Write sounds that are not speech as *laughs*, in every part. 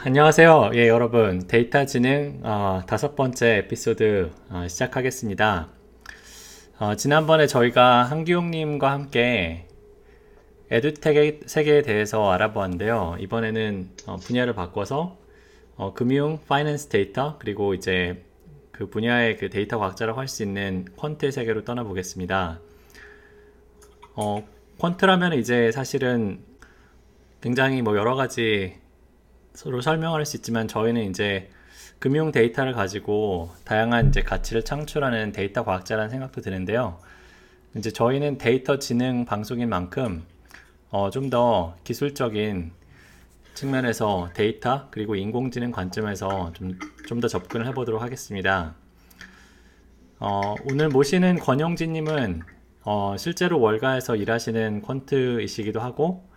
안녕하세요. 예, 여러분. 데이터 지능 어, 다섯 번째 에피소드 어, 시작하겠습니다. 어, 지난번에 저희가 한기용님과 함께 에듀텍의 세계에 대해서 알아보았는데요. 이번에는 어, 분야를 바꿔서 어, 금융, finance 데이터, 그리고 이제 그 분야의 그 데이터 과학자라고 할 수 있는 quant의 세계로 떠나보겠습니다. 어, quant라면 이제 사실은 굉장히 뭐 여러 가지 서로 설명할 수 있지만 저희는 이제 금융 데이터를 가지고 다양한 이제 가치를 창출하는 데이터 과학자라는 생각도 드는데요. 이제 저희는 데이터 지능 방송인 만큼 어, 좀 더 기술적인 측면에서 데이터 그리고 인공지능 관점에서 좀 좀 더 접근을 해보도록 하겠습니다. 어, 오늘 모시는 권용진님은 어, 실제로 월가에서 일하시는 퀀트이시기도 하고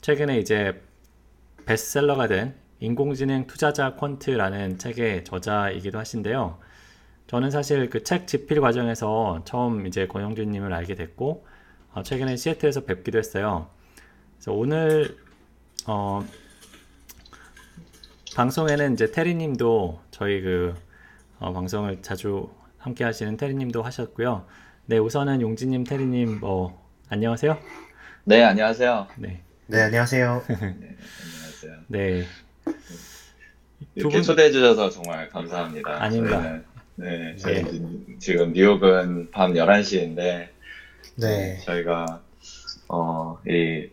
최근에 이제 베스트셀러가 된 인공지능 투자자 퀀트라는 책의 저자이기도 하신데요. 저는 사실 그 책 집필 과정에서 처음 이제 권영준님을 알게 됐고 어, 최근에 시애틀에서 뵙기도 했어요. 그래서 오늘 어, 방송에는 이제 테리님도 저희 그 어, 방송을 자주 함께 하시는 테리님도 하셨고요. 네, 우선은 용진님, 테리님, 뭐 안녕하세요. 네, 안녕하세요. 네, 네, 안녕하세요. 네, 안녕하세요. 네, 이렇게 분- 초대해 주셔서 정말 감사합니다. 아닙니다. 저희는, 네, 저희 지- 지금 뉴욕은 밤 11시인데 네. 저희가 어, 이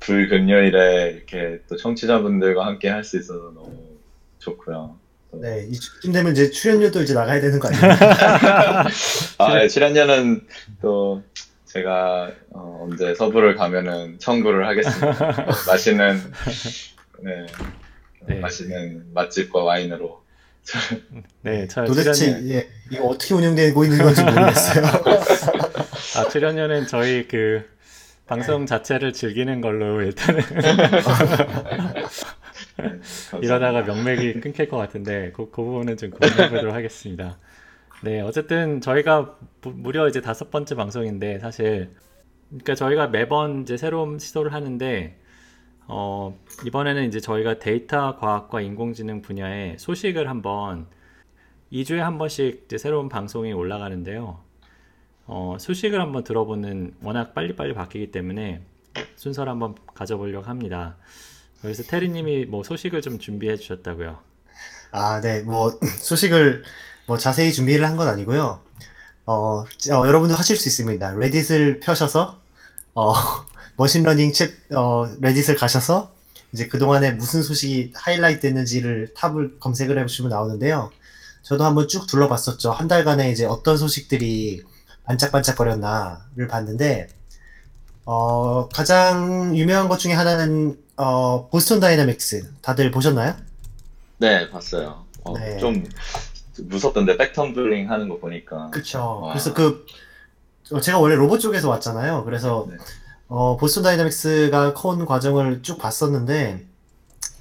불금요일에 이렇게 또 청취자분들과 함께 할 수 있어서 너무 좋고요. 또- 네, 이쯤 되면 이제 출연료도 이제 나가야 되는 거 아니에요? *laughs* 아, 네, 출연료는 또 제가 어, 언제 서부를 가면은 청구를 하겠습니다. *laughs* 맛있는 네, 네. 맛있는 맛집과 와인으로 네, 저 도대체 출연료, 예, 이거 어떻게 운영되고 있는 건지 모르겠어요. *laughs* 아, 출연료는 저희 그 방송 자체를 즐기는 걸로 일단은 네, *laughs* 이러다가. 명맥이 끊길 것 같은데 그, 그 부분은 좀 고민해 보도록 하겠습니다. 네, 어쨌든 저희가 무- 무려 이제 다섯 번째 방송인데 사실 그러니까 저희가 매번 이제 새로운 시도를 하는데 어, 이번에는 이제 저희가 데이터 과학과 인공지능 분야의 소식을 한번 2주에 한 번씩 새로운 방송이 올라가는데요. 어, 소식을 한번 들어보는 워낙 빨리빨리 바뀌기 때문에 순서를 한번 가져보려고 합니다. 그래서 테리님이 뭐 소식을 좀 준비해 주셨다고요. 아, 네, 뭐 *clears throat* 소식을 뭐 자세히 준비를 한 건 아니고요. 어, 어, 여러분도 하실 수 있습니다. Reddit을 펴셔서 어, machine learning 쪽 어, Reddit을 가셔서 이제 그동안에 무슨 소식이 하이라이트 됐는지를 top을 검색을 해보시면 나오는데요. 저도 한번 쭉 둘러봤었죠. 한 달간에 이제 어떤 소식들이 반짝반짝거렸나를 봤는데, 어, 가장 유명한 것 중에 하나는, 어, 보스턴 다이나믹스. 다들 보셨나요? 네, 봤어요. 어, 네. 좀 무섭던데 백텀블링 하는 거 보니까. 그쵸. 와. 그래서 그, 어, 제가 원래 로봇 쪽에서 왔잖아요. 그래서, 네. 어, 보스턴 다이나믹스가 커온 과정을 쭉 봤었는데,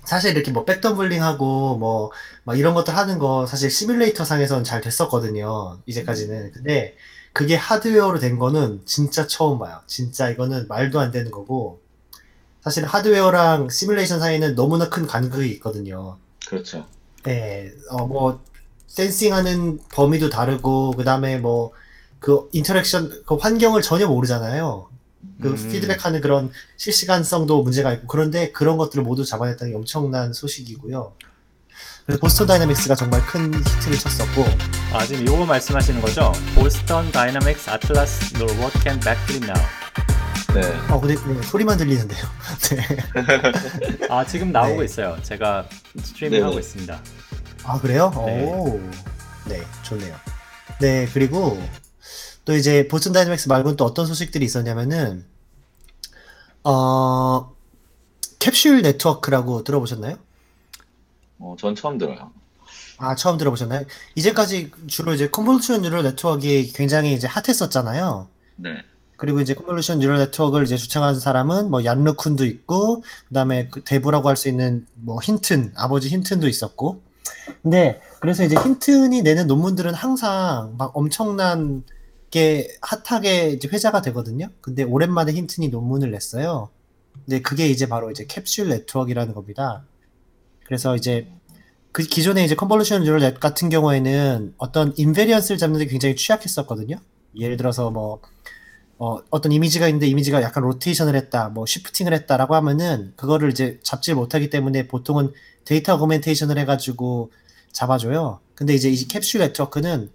사실 이렇게 뭐 백덤블링하고 뭐, 막 이런 것들 하는 거 사실 시뮬레이터 상에서는 잘 됐었거든요. 이제까지는. 근데 그게 하드웨어로 된 거는 진짜 처음 봐요. 진짜 이거는 말도 안 되는 거고, 사실 하드웨어랑 시뮬레이션 사이는 너무나 큰 간극이 있거든요. 그렇죠. 네, 어, 뭐, sensing하는 범위도 다르고, 그 다음에 뭐, 그 interaction, 그 환경을 전혀 모르잖아요. 그 음. 피드백하는 그런 실시간성도 문제가 있고, 그런데 그런 것들을 모두 잡아냈다는 게 엄청난 소식이고요. 그래서 보스턴 다이나믹스가 정말 큰 히트를 쳤었고, 아, 지금 이거 말씀하시는 거죠? Boston Dynamics Atlas robot can backflip now. 네. 어, 근데 네, 소리만 들리는데요. *laughs* 네. *laughs* 아, 지금 나오고 네. 있어요. 제가 스트리밍. 하고 있습니다. 아, 그래요? 네. 오. 네, 좋네요. 네, 그리고 또 이제 보스턴 다이내믹스 말고는 또 어떤 소식들이 있었냐면은, 어, 캡슐 네트워크라고 들어보셨나요? 어, 전 처음 들어요. 아, 처음 들어보셨나요? 이제까지 주로 이제 convolution neural network가 굉장히 이제 핫했었잖아요. 네. 그리고 이제 convolution neural network를 이제 주창하는 사람은 뭐 얀르쿤도 있고, 그다음에 그 대부라고 할 수 있는 뭐 힌튼, 아버지 힌튼도 있었고. 근데 그래서 이제 힌튼이 내는 논문들은 항상 막 엄청난 게 핫하게 이제 회자가 되거든요. 근데 오랜만에 힌튼이 논문을 냈어요. 근데 그게 이제 바로 이제 캡슐 네트워크라는 겁니다. 그래서 이제 그 기존에 이제 convolution neural net 같은 경우에는 어떤 invariance를 잡는 데 굉장히 취약했었거든요. 예를 들어서 뭐 어, 어떤 이미지가 있는데 이미지가 약간 로테이션을 했다, 뭐 shifting을 했다라고 하면은 그거를 이제 잡지 못하기 때문에 보통은 데이터 augmentation을 해가지고 잡아줘요. 근데 이제 이 캡슐 네트워크는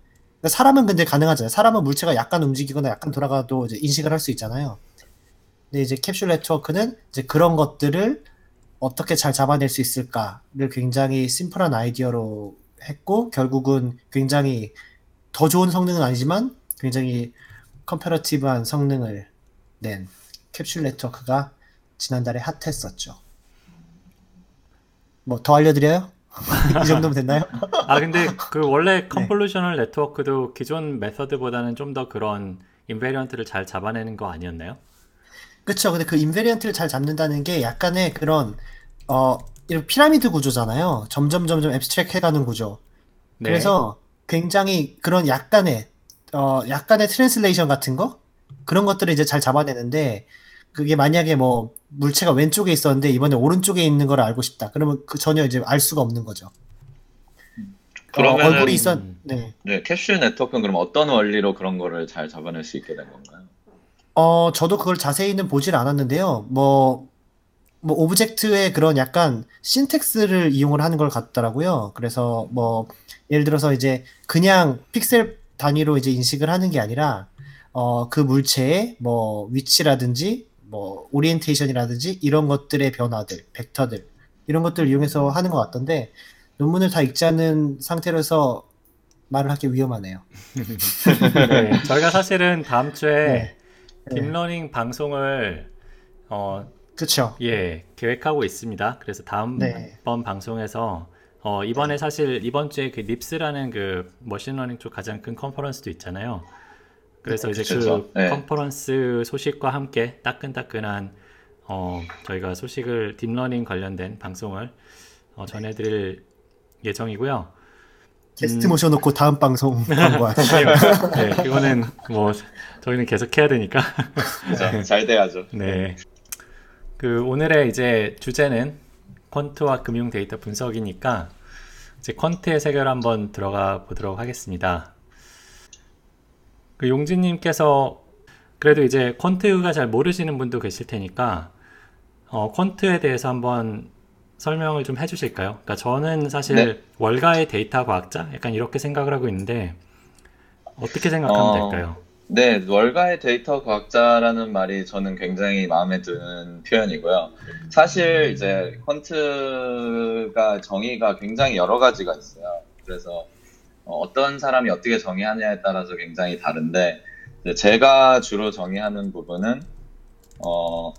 사람은 근데 가능하잖아요. 사람은 물체가 약간 움직이거나 약간 돌아가도 이제 인식을 할 수 있잖아요. 근데 이제 캡슐 네트워크는 이제 그런 것들을 어떻게 잘 잡아낼 수 있을까를 굉장히 심플한 아이디어로 했고 결국은 굉장히 더 좋은 성능은 아니지만 굉장히 comparative한 성능을 낸 캡슐 네트워크가 지난달에 핫했었죠. 뭐 더 알려드려요? 이 정도면 됐나요? 아, 근데 그 원래 convolutional network도 기존 method보다는 좀 더 그런 invariant를 잘 잡아내는 거 아니었나요? 그쵸. 근데 그 invariant를 잘 잡는다는 게 약간의 그런, 어, 이런 피라미드 구조잖아요. 점점 점점 abstract 해가는 구조. 네. 그래서 굉장히 그런 약간의, 어, 약간의 translation 같은 거? 그런 것들을 이제 잘 잡아내는데, 그게 만약에 뭐, 물체가 왼쪽에 있었는데, 이번에 오른쪽에 있는 걸 알고 싶다. 그러면 그 전혀 이제 알 수가 없는 거죠. 그러면은- 어, 얼굴이 있었, 네. 네, 캡슐 네트워크는 그럼 어떤 원리로 그런 거를 잘 잡아낼 수 있게 된 건가요? 어, 저도 그걸 자세히는 보질 않았는데요. 뭐, 뭐, object의 그런 약간 syntax를 이용을 하는 걸 같더라고요. 그래서 뭐, 예를 들어서 이제 그냥 픽셀 단위로 이제 인식을 하는 게 아니라, 어, 그 물체의 뭐, 위치라든지, 뭐, 오리엔테이션이라든지, 이런 것들의 변화들, 벡터들, 이런 것들을 이용해서 하는 것 같던데, 논문을 다 읽지 않은 상태로서 말을 하기 위험하네요. 네, 저희가 사실은 다음 주에 네. 네. 딥러닝 방송을 어, 그쵸. 예, 계획하고 있습니다. 그래서 다음번 네. 방송에서 어, 이번에 사실 이번 주에 그 NIPS라는 그 머신러닝 쪽 가장 큰 컨퍼런스도 있잖아요. 그래서 네, 이제 그쵸. 그 네. 컨퍼런스 소식과 함께 따끈따끈한 어, 저희가 소식을 딥러닝 관련된 방송을 어, 전해드릴 예정이고요. 게스트 모셔놓고 다음 방송 *laughs* 광고하죠. 네, 그거는 뭐 저희는 계속 해야 되니까. 그죠? 잘 돼야죠. 네. 그 오늘의 이제 주제는 퀀트와 금융 데이터 분석이니까 이제 퀀트의 세계로 한번 들어가 보도록 하겠습니다. 그 용진님께서 그래도 이제 퀀트가 잘 모르시는 분도 계실 테니까 어, 퀀트에 대해서 한번 설명을 좀 해주실까요? 그러니까 저는 사실 네. 월가의 데이터 과학자 약간 이렇게 생각을 하고 있는데 어떻게 생각하면 어, 될까요? 네, 월가의 데이터 과학자라는 말이 저는 굉장히 마음에 드는 표현이고요. 사실 이제 퀀트가 정의가 굉장히 여러 가지가 있어요. 그래서 어, 어떤 사람이 어떻게 정의하냐에 따라서 굉장히 다른데 제가 주로 정의하는 부분은 어,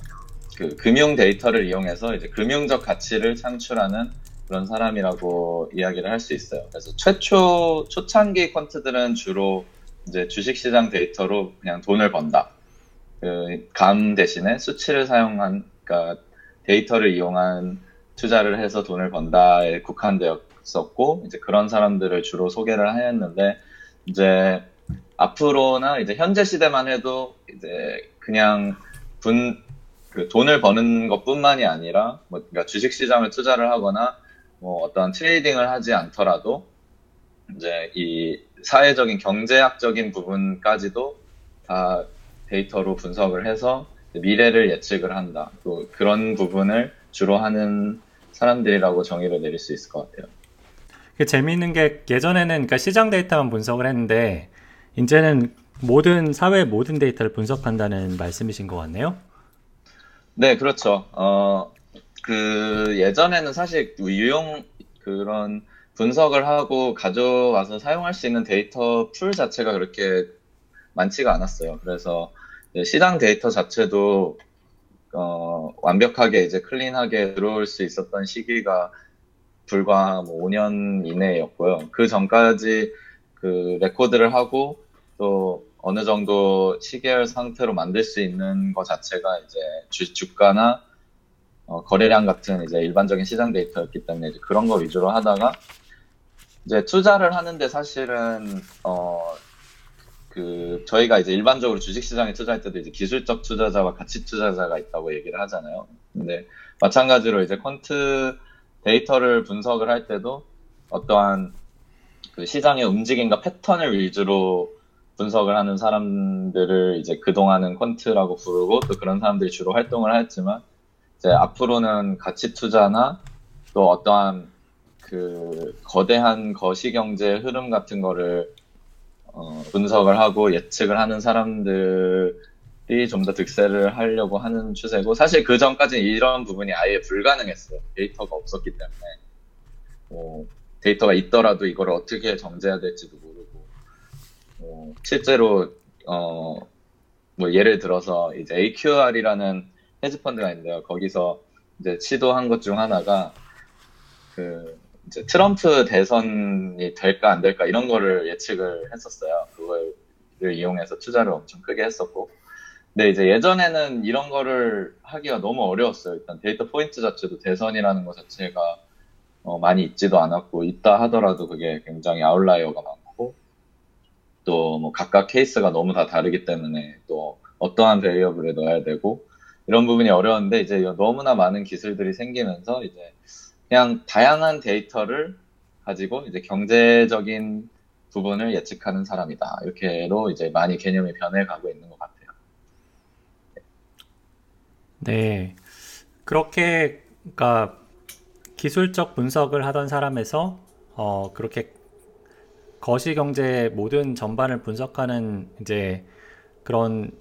그 금융 데이터를 이용해서 이제 금융적 가치를 창출하는 그런 사람이라고 이야기를 할 수 있어요. 그래서 최초 초창기 퀀트들은 주로 이제 주식시장 데이터로 그냥 돈을 번다. 그 감 대신에 수치를 사용한, 그러니까 데이터를 이용한 투자를 해서 돈을 번다에 국한되었 었고, 이제 그런 사람들을 주로 소개를 하였는데, 이제 앞으로나 이제 현재 시대만 해도 이제 그냥 분, 그 돈을 버는 것 뿐만이 아니라, 뭐, 그러니까 주식 시장을 투자를 하거나, 뭐 어떤 트레이딩을 하지 않더라도, 이제 이 사회적인 경제학적인 부분까지도 다 데이터로 분석을 해서 미래를 예측을 한다. 또 그런 부분을 주로 하는 사람들이라고 정의를 내릴 수 있을 것 같아요. 그 재미있는 게 예전에는 그러니까 시장 데이터만 분석을 했는데 이제는 모든 사회 모든 데이터를 분석한다는 말씀이신 것 같네요. 네, 그렇죠. 어, 그 예전에는 사실 유용 그런 분석을 하고 가져와서 사용할 수 있는 데이터 풀 자체가 그렇게 많지가 않았어요. 그래서 시장 데이터 자체도 어, 완벽하게 이제 clean하게 들어올 수 있었던 시기가 불과 뭐 5년 이내였고요. 그 전까지 그 레코드를 하고 또 어느 정도 시계열 상태로 만들 수 있는 것 자체가 이제 주, 주가나 어, 거래량 같은 이제 일반적인 시장 데이터였기 때문에 이제 그런 거 위주로 하다가 이제 투자를 하는데 사실은 어, 그 저희가 이제 일반적으로 주식 시장에 투자할 때도 이제 기술적 투자자와 가치 투자자가 있다고 얘기를 하잖아요. 근데 마찬가지로 이제 퀀트 데이터를 분석을 할 때도 어떠한 그 시장의 움직임과 패턴을 위주로 분석을 하는 사람들을 이제 그동안은 퀀트라고 부르고 또 그런 사람들이 주로 활동을 했지만 이제 앞으로는 가치 투자나 또 어떠한 그 거대한 거시 경제 흐름 같은 거를 어, 분석을 하고 예측을 하는 사람들 이 좀 더 득세를 하려고 하는 추세고 사실 그 전까지는 이런 부분이 아예 불가능했어요. 데이터가 없었기 때문에 뭐, 데이터가 있더라도 이걸 어떻게 정제해야 될지도 모르고 뭐, 실제로 어, 뭐 예를 들어서 이제 AQR이라는 헤지 펀드가 있는데요. 거기서 이제 시도한 것 중 하나가 그 이제 트럼프 대선이 될까 안 될까 이런 거를 예측을 했었어요. 그걸 이용해서 투자를 엄청 크게 했었고. 근데 이제 예전에는 이런 거를 하기가 너무 어려웠어요. 일단 data point 자체도 대선이라는 것 자체가 어, 많이 있지도 않았고 있다 하더라도 그게 굉장히 outlier가 많고 또 뭐 각각 케이스가 너무 다 다르기 때문에 또 어떠한 variable에 넣어야 되고 이런 부분이 어려웠는데 이제 너무나 많은 기술들이 생기면서 이제 그냥 다양한 데이터를 가지고 이제 경제적인 부분을 예측하는 사람이다. 이렇게로 이제 많이 개념이 변해가고 있는 것 같아요. 네. 그렇게, 그러니까 기술적 분석을 하던 사람에서, 어, 그렇게 거시 경제 모든 전반을 분석하는 이제 그런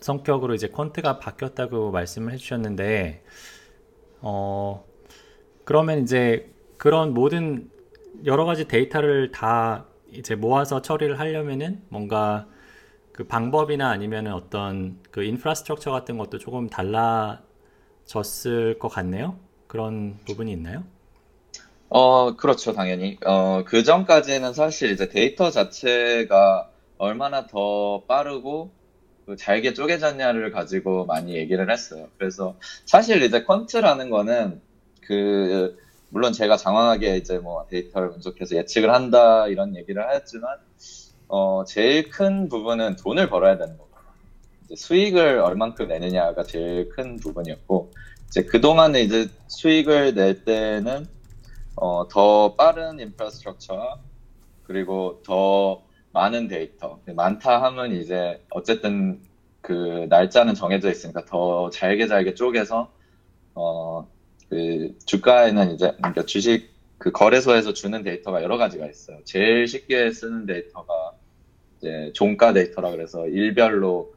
성격으로 이제 quant가 바뀌었다고 말씀을 해주셨는데, 어, 그러면 이제 그런 모든 여러 가지 데이터를 다 이제 모아서 처리를 하려면은 뭔가 그 방법이나 아니면은 어떤 그 infrastructure 같은 것도 조금 달라졌을 것 같네요. 그런 부분이 있나요? 어, 그렇죠, 당연히. 어, 그 전까지는 사실 이제 데이터 자체가 얼마나 더 빠르고 그 잘게 쪼개졌냐를 가지고 많이 얘기를 했어요. 그래서 사실 이제 quant라는 거는 그 물론 제가 장황하게 이제 뭐 데이터를 분석해서 예측을 한다 이런 얘기를 하였지만 어 제일 큰 부분은 돈을 벌어야 되는 거고 수익을 얼만큼 내느냐가 제일 큰 부분이었고 이제 그 동안에 이제 수익을 낼 때는 어, 더 빠른 infrastructure 그리고 더 많은 데이터 많다 하면 이제 어쨌든 그 날짜는 정해져 있으니까 더 잘게 잘게 쪼개서 어, 그 주가에는 이제 그러니까 주식 그 거래소에서 주는 데이터가 여러 가지가 있어요. 제일 쉽게 쓰는 데이터가 이제 종가 데이터라 그래서 일별로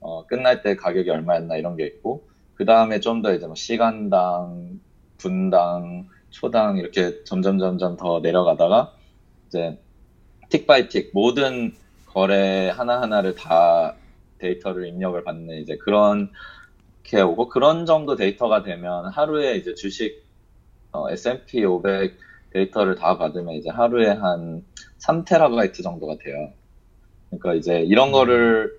어, 끝날 때 가격이 얼마였나 이런 게 있고 그 다음에 좀 더 이제 뭐 시간당, 분당, 초당 이렇게 점점 점점 더 내려가다가 이제 tick by tick 모든 거래 하나 하나를 다 데이터를 입력을 받는 이제 그런 이렇게 오고 그런 정도 데이터가 되면 하루에 이제 주식 어, S&P 500 데이터를 다 받으면 이제 하루에 한 3테라바이트 정도가 돼요. 그러니까 이제 이런 거를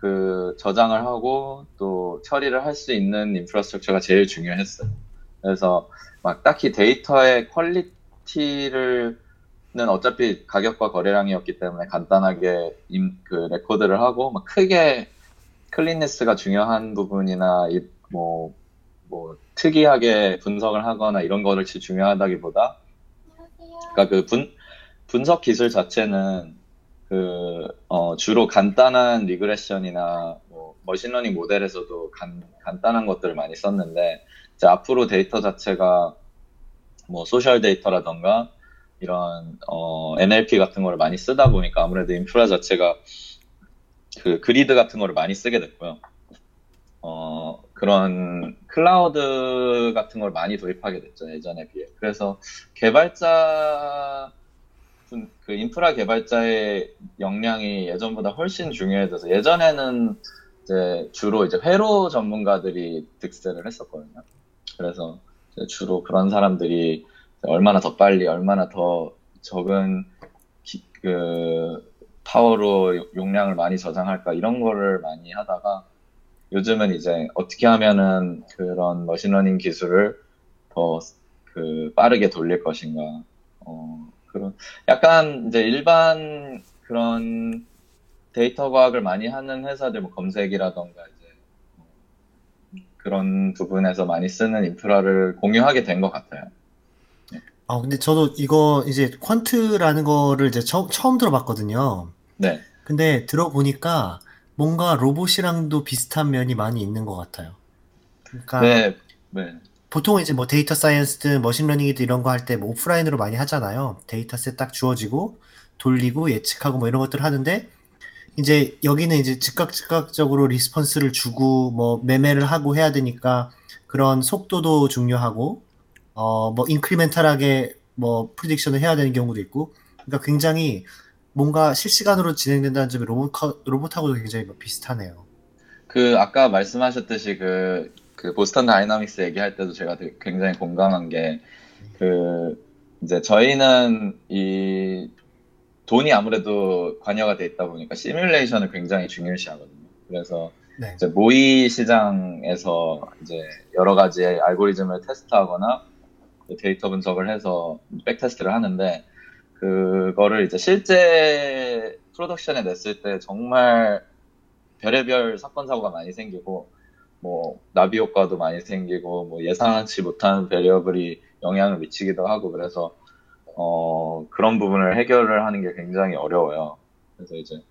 그 저장을 하고 또 처리를 할 수 있는 infrastructure가 제일 중요했어요. 그래서 막 딱히 데이터의 quality를 는 어차피 가격과 거래량이었기 때문에 간단하게 임, 그 record를 하고 막 크게 cleanness가 중요한 부분이나 뭐, 뭐 특이하게 분석을 하거나 이런 거를 중요하다기보다 그러니까 그 분, 분석 기술 자체는 그 어, 주로 간단한 regression이나 뭐 machine learning 모델에서도 간, 간단한 것들을 많이 썼는데 이제 앞으로 데이터 자체가 뭐 social 데이터라던가 이런 어, NLP 같은 거를 많이 쓰다 보니까 아무래도 인프라 자체가 그 grid 같은 거를 많이 쓰게 됐고요. 어, 그런 클라우드 같은 걸 많이 도입하게 됐죠, 예전에 비해. 그래서 개발자, 그 인프라 개발자의 역량이 예전보다 훨씬 중요해져서 예전에는 이제 주로 이제 회로 전문가들이 득세를 했었거든요. 그래서 주로 그런 사람들이 얼마나 더 빨리, 얼마나 더 적은 기, 그 파워로 용량을 많이 저장할까 이런 거를 많이 하다가 요즘은 이제 어떻게 하면은 그런 machine learning 기술을 더 그 빠르게 돌릴 것인가 어 그런 약간 이제 일반 그런 데이터 과학을 많이 하는 회사들 뭐 검색이라던가 이제 뭐 그런 부분에서 많이 쓰는 인프라를 공유하게 된 것 같아요. 아, 근데 저도 이거 이제 quant라는 거를 이제 처, 처음 들어봤거든요. 네. 근데 들어보니까 뭔가 로봇이랑도 비슷한 면이 많이 있는 것 같아요. 그러니까 네. 네. 보통 이제 뭐 data science든 machine learning이든 이런 거 할 때 뭐 오프라인으로 많이 하잖아요. dataset 딱 주어지고 돌리고 예측하고 뭐 이런 것들을 하는데 이제 여기는 이제 즉각 즉각적으로 response를 주고 뭐 매매를 하고 해야 되니까 그런 속도도 중요하고 어 뭐 incremental하게 뭐 prediction을 해야 되는 경우도 있고 그러니까 굉장히 뭔가 실시간으로 진행된다는 점이 로봇 로봇하고도 굉장히 뭐 비슷하네요. 그 아까 말씀하셨듯이 그, 그 보스턴 다이나믹스 얘기할 때도 제가 굉장히 공감한 게 그 이제 저희는 이 돈이 아무래도 관여가 돼 있다 보니까 시뮬레이션을 굉장히 중요시 하거든요. 그래서 네. 이제 모의 시장에서 이제 여러 가지 알고리즘을 테스트하거나 데이터 분석을 해서 backtest를 하는데 그거를 이제 실제 production에 냈을 때 정말 별의별 사건 사고가 많이 생기고 뭐 나비 효과도 많이 생기고 뭐 예상치 못한 베리어블이 영향을 미치기도 하고 그래서 어 그런 부분을 해결을 하는 게 굉장히 어려워요. 그래서 이제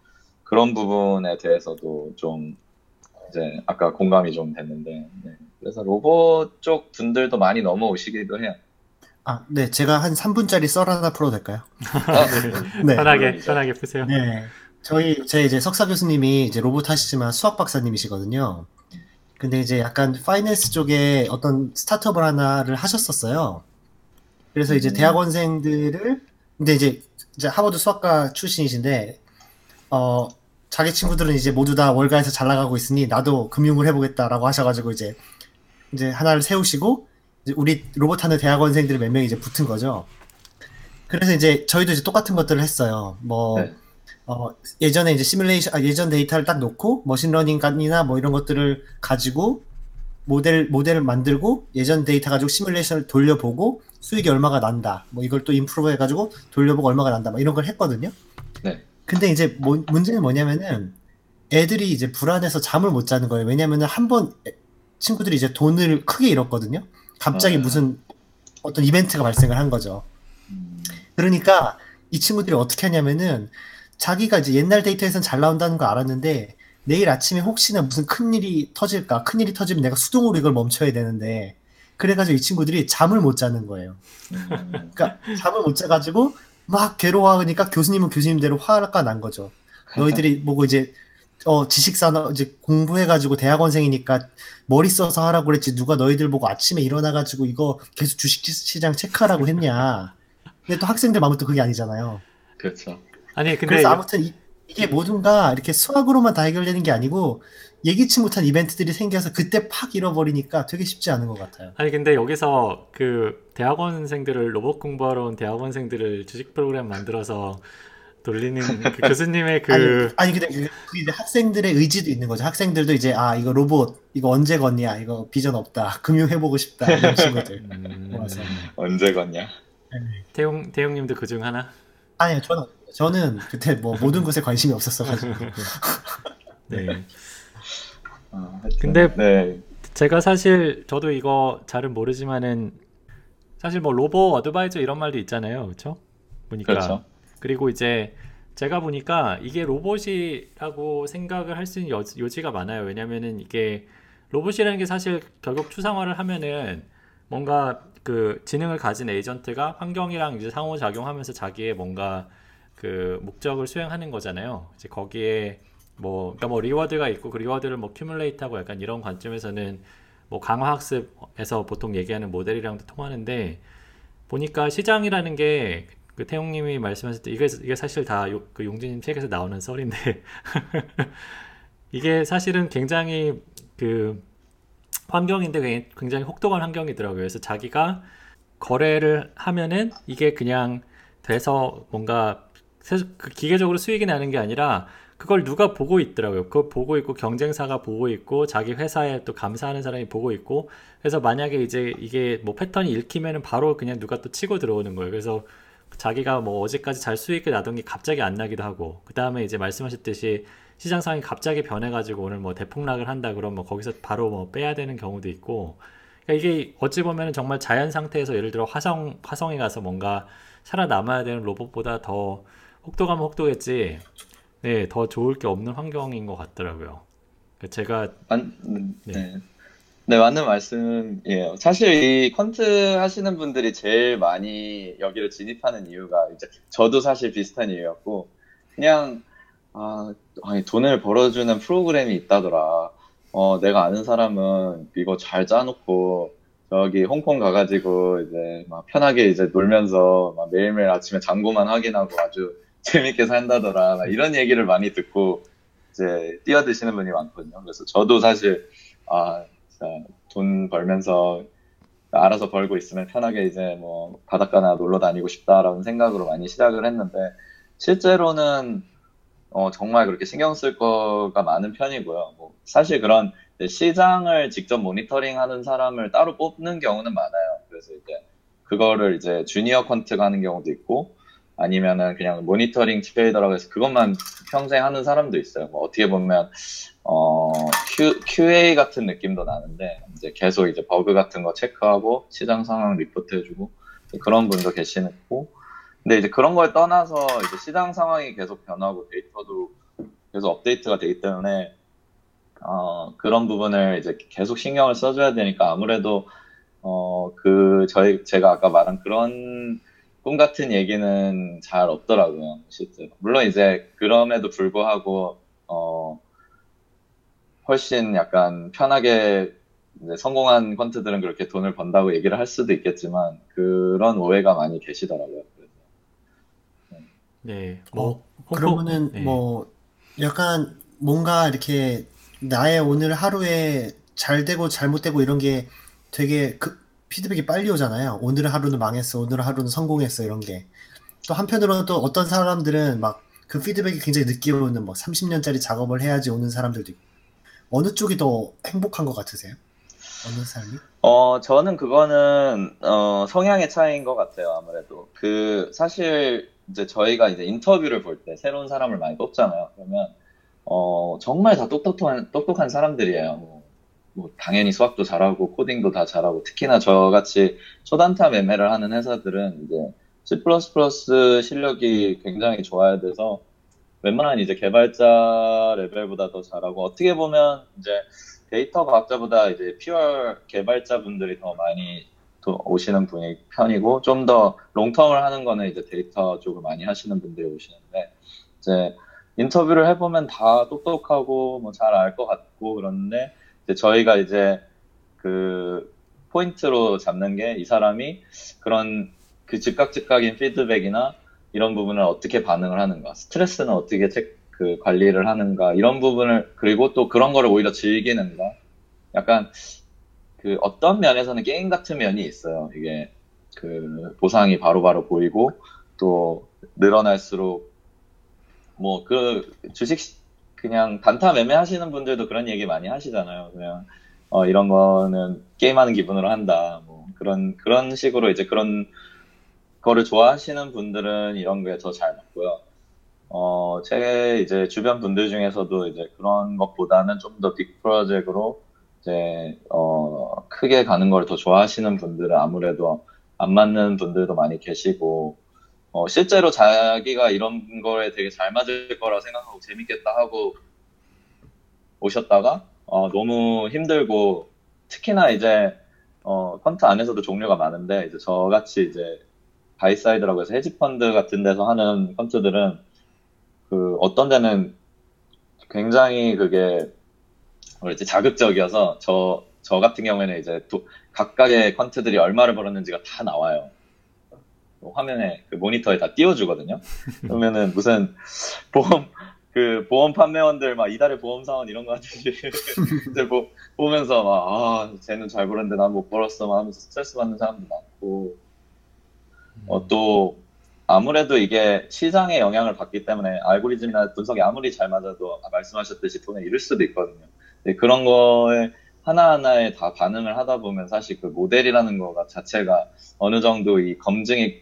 그런 부분에 대해서도 좀 이제 아까 공감이 좀 됐는데 네. 그래서 로봇 쪽 분들도 많이 넘어오시기도 해요. 아, 네. 제가 한 3분짜리 썰 하나 풀어도 될까요? 아, 네. *laughs* 편하게 물론이죠. 편하게 푸세요. 네. 저희, 제 이제 석사 교수님이 이제 로봇 하시지만 수학 박사님이시거든요. 근데 이제 약간 파이낸스 쪽에 어떤 스타트업을 하나를 하셨었어요. 그래서 이제 음. 대학원생들을, 근데 이제, 이제 하버드 수학과 출신이신데, 어, 자기 친구들은 이제 모두 다 월가에서 잘 나가고 있으니 나도 금융을 해보겠다라고 하셔가지고 이제, 이제 하나를 세우시고, 이제 우리 로봇 하는 대학원생들 몇 명이 이제 붙은 거죠. 그래서 이제 저희도 이제 똑같은 것들을 했어요. 뭐, 네. 어, 예전에 이제 시뮬레이션, 아, 예전 데이터를 딱 놓고 machine learning이나 뭐 이런 것들을 가지고 모델, 모델을 만들고 예전 데이터 가지고 시뮬레이션을 돌려보고 수익이 얼마가 난다. 뭐 이걸 또 improve 해가지고 돌려보고 얼마가 난다. 뭐 이런 걸 했거든요. 네. 근데 이제 뭐- 문제는 뭐냐면은 애들이 이제 불안해서 잠을 못 자는 거예요. 왜냐면은 한 번 친구들이 이제 돈을 크게 잃었거든요. 갑자기 아. 무슨 어떤 이벤트가 발생을 한 거죠. 음, 그러니까 이 친구들이 어떻게 하냐면은 자기가 이제 옛날 데이터에선 잘 나온다는 거 알았는데 내일 아침에 혹시나 무슨 큰 일이 터질까? 큰 일이 터지면 내가 수동으로 이걸 멈춰야 되는데 그래가지고 이 친구들이 잠을 못 자는 거예요. 음, 그러니까 잠을 못 자가지고 막 괴로워하니까 교수님은 교수님대로 화가 난 거죠. 너희들이 보고 이제 어 지식산업 이제 공부해가지고 대학원생이니까 머리 써서 하라고 그랬지 누가 너희들 보고 아침에 일어나가지고 이거 계속 주식시장 체크하라고 했냐. 근데 또 학생들 마음은 또 그게 아니잖아요. 그렇죠. 아니 근데 그래서 아무튼 이, 게 모든가 이렇게 수학으로만 다 해결되는 게 아니고 예기치 못한 이벤트들이 생겨서 그때 팍 잃어버리니까 되게 쉽지 않은 것 같아요. 아니 근데 여기서 그 대학원생들을 로봇 공부하러 온 대학원생들을 주식 프로그램 만들어서 돌리는 *laughs* 그 교수님의 그 아니, 아니 근데 그- 그게 이제 학생들의 의지도 있는 거죠. 학생들도 이제 아 이거 로봇 이거 언제 걷냐 이거 비전 없다 *laughs* 금융 해보고 싶다 이런 친구들. 음. 언제 걷냐? 태용 태용님도 그중 하나? 아니요 저는 저는 그때 뭐 *laughs* 모든 것에 관심이 없었어가지고. *laughs* 네. 어, 하여튼, 근데- 네, 제가 사실 저도 이거 잘은 모르지만은 사실 뭐 로보 어드바이저 이런 말도 있잖아요. 그렇죠? 보니까 그렇죠. 그리고 이제 제가 보니까 이게 로봇이라고 생각을 할 수 있는 여, 요지가 많아요. 왜냐면은 이게 로봇이라는 게 사실 결국 추상화를 하면은 뭔가 그 지능을 가진 에이전트가 환경이랑 이제 상호작용하면서 자기의 뭔가 그 목적을 수행하는 거잖아요. 이제 거기에 뭐 그러니까 뭐 reward가 있고 그 reward를 뭐 cumulate하고 약간 이런 관점에서는 뭐 강화 학습에서 보통 얘기하는 모델이랑도 통하는데 보니까 시장이라는 게 그 태용님이 말씀하실 때 이게 이게 사실 다 그 용진님 책에서 나오는 썰인데 *laughs* 이게 사실은 굉장히 그 환경인데 굉장히 혹독한 환경이더라고요. 그래서 자기가 거래를 하면은 이게 그냥 돼서 뭔가 세- 그 기계적으로 수익이 나는 게 아니라 그걸 누가 보고 있더라고요. 그걸 보고 있고 경쟁사가 보고 있고 자기 회사에 또 감사하는 사람이 보고 있고 그래서 만약에 이제 이게 뭐 패턴이 읽히면은 바로 그냥 누가 또 치고 들어오는 거예요. 그래서 자기가 뭐 어제까지 잘 수익이 나던 게 갑자기 안 나기도 하고 그 다음에 이제 말씀하셨듯이 시장 상황이 갑자기 변해가지고 오늘 뭐 대폭락을 한다 그러면 뭐 거기서 바로 뭐 빼야 되는 경우도 있고 그러니까 이게 어찌 보면 정말 자연 상태에서 예를 들어 화성 화성에 가서 뭔가 살아남아야 되는 로봇보다 더 혹독하면 혹독했지, 네, 더 좋을 게 없는 환경인 것 같더라고요. 그 제가 만, 음, 네. 네. 네, 맞는 말씀이에요. 사실 이 퀀트 하시는 분들이 제일 많이 여기를 진입하는 이유가 이제 저도 사실 비슷한 이유였고 그냥 아, 아니 돈을 벌어주는 프로그램이 있다더라. 어, 내가 아는 사람은 이거 잘 짜놓고 저기 홍콩 가가지고 이제 막 편하게 이제 놀면서 막 매일매일 아침에 잔고만 확인하고 아주 *laughs* 재밌게 산다더라. 막 이런 얘기를 많이 듣고 이제 뛰어드시는 분이 많거든요. 그래서 저도 사실 아, 진짜 돈 벌면서 알아서 벌고 있으면 편하게 이제 뭐 바닷가나 놀러 다니고 싶다라는 생각으로 많이 시작을 했는데 실제로는 어, 정말 그렇게 신경 쓸 거가 많은 편이고요. 뭐 사실 그런 시장을 직접 모니터링 하는 사람을 따로 뽑는 경우는 많아요. 그래서 이제 그거를 이제 주니어 퀀트가 하는 경우도 있고 아니면은 그냥 monitoring trader라고 해서 그것만 평생 하는 사람도 있어요. 뭐 어떻게 보면 어, Q, QA 같은 느낌도 나는데 이제 계속 이제 버그 같은 거 체크하고 시장 상황 리포트 해주고 그런 분도 계시고 근데 이제 그런 걸 떠나서 이제 시장 상황이 계속 변하고 데이터도 계속 업데이트가 되기 때문에 어, 그런 부분을 이제 계속 신경을 써줘야 되니까 아무래도 어, 그 저희 제가 아까 말한 그런 꿈 같은 얘기는 잘 없더라고요, 실제로. 물론 이제 그럼에도 불구하고 어, 훨씬 약간 편하게 성공한 퀀트들은 그렇게 돈을 번다고 얘기를 할 수도 있겠지만 그런 오해가 많이 계시더라고요. 네, 어, 뭐 홍콩, 그러면은 네. 뭐 약간 뭔가 이렇게 나의 오늘 하루에 잘 되고 잘못되고 이런 게 되게 그 피드백이 빨리 오잖아요. 오늘 하루는 망했어, 오늘 하루는 성공했어 이런 게. 또 한편으로는 또 어떤 사람들은 막 그 피드백이 굉장히 늦게 오는 뭐 30년짜리 작업을 해야지 오는 사람들도 있고. 어느 쪽이 더 행복한 것 같으세요? 어느 삶이? 어, 저는 그거는, 어, 성향의 차이인 것 같아요, 아무래도. 그, 사실, 이제 저희가 이제 인터뷰를 볼 때 새로운 사람을 많이 뽑잖아요. 그러면, 어, 정말 다 똑똑한, 똑똑한 사람들이에요. 뭐, 뭐 당연히 수학도 잘하고, 코딩도 다 잘하고, 특히나 저같이 초단타 매매를 하는 회사들은 이제 C++ 실력이 굉장히 좋아야 돼서, 웬만한 이제 개발자 레벨보다 더 잘하고, 어떻게 보면 이제 데이터 과학자보다 이제 pure 개발자분들이 더 많이 또 오시는 분이 편이고 좀 더 long-term을 하는 거는 이제 데이터 쪽을 많이 하시는 분들이 오시는데 이제 인터뷰를 해보면 다 똑똑하고 뭐 잘 알 것 같고 그런데 이제 저희가 이제 그 포인트로 잡는 게 이 사람이 그런 그 즉각 즉각인 피드백이나 이런 부분을 어떻게 반응을 하는가 스트레스는 어떻게 체, 그 관리를 하는가 이런 부분을 그리고 또 그런 거를 오히려 즐기는가. 약간 그 어떤 면에서는 게임 같은 면이 있어요. 이게 그 보상이 바로 바로 보이고 또 늘어날수록 뭐 그 주식 그냥 단타 매매 하시는 분들도 그런 얘기 많이 하시잖아요. 그냥 어 이런 거는 게임하는 기분으로 한다. 뭐 그런 그런 식으로 이제 그런 거를 좋아하시는 분들은 이런 게 더 잘 맞고요. 어, 제 이제 주변 분들 중에서도 이제 그런 것보다는 좀 더 빅 프로젝트로 이제 어, 크게 가는 걸 더 좋아하시는 분들은 아무래도 안 맞는 분들도 많이 계시고 어, 실제로 자기가 이런 거에 되게 잘 맞을 거라 생각하고 재밌겠다 하고 오셨다가 어, 너무 힘들고 특히나 이제 어, 퀀트 안에서도 종류가 많은데 이제 저같이 이제 buy side라고 해서 헤지펀드 같은 데서 하는 퀀트들은 그 어떤 데는 굉장히 그게 뭐랬지 자극적이어서 저, 저 같은 경우에는 이제 도, 각각의 펀트들이 얼마를 벌었는지가 다 나와요. 화면에 그 모니터에 다 띄워주거든요. *laughs* 그러면은 무슨 보험 그 보험 판매원들 막 이달의 보험 사원 이런 거 하듯이 *laughs* 이제 보, 보면서 막아 쟤는 잘 벌었는데 난 못 벌었어 막 하면서 스트레스 받는 사람도 많고 어, 또 아무래도 이게 시장의 영향을 받기 때문에 알고리즘이나 분석이 아무리 잘 맞아도 말씀하셨듯이 돈을 잃을 수도 있거든요. 그런 거에 하나하나에 다 반응을 하다 보면 사실 그 모델이라는 거가 자체가 어느 정도 이 검증이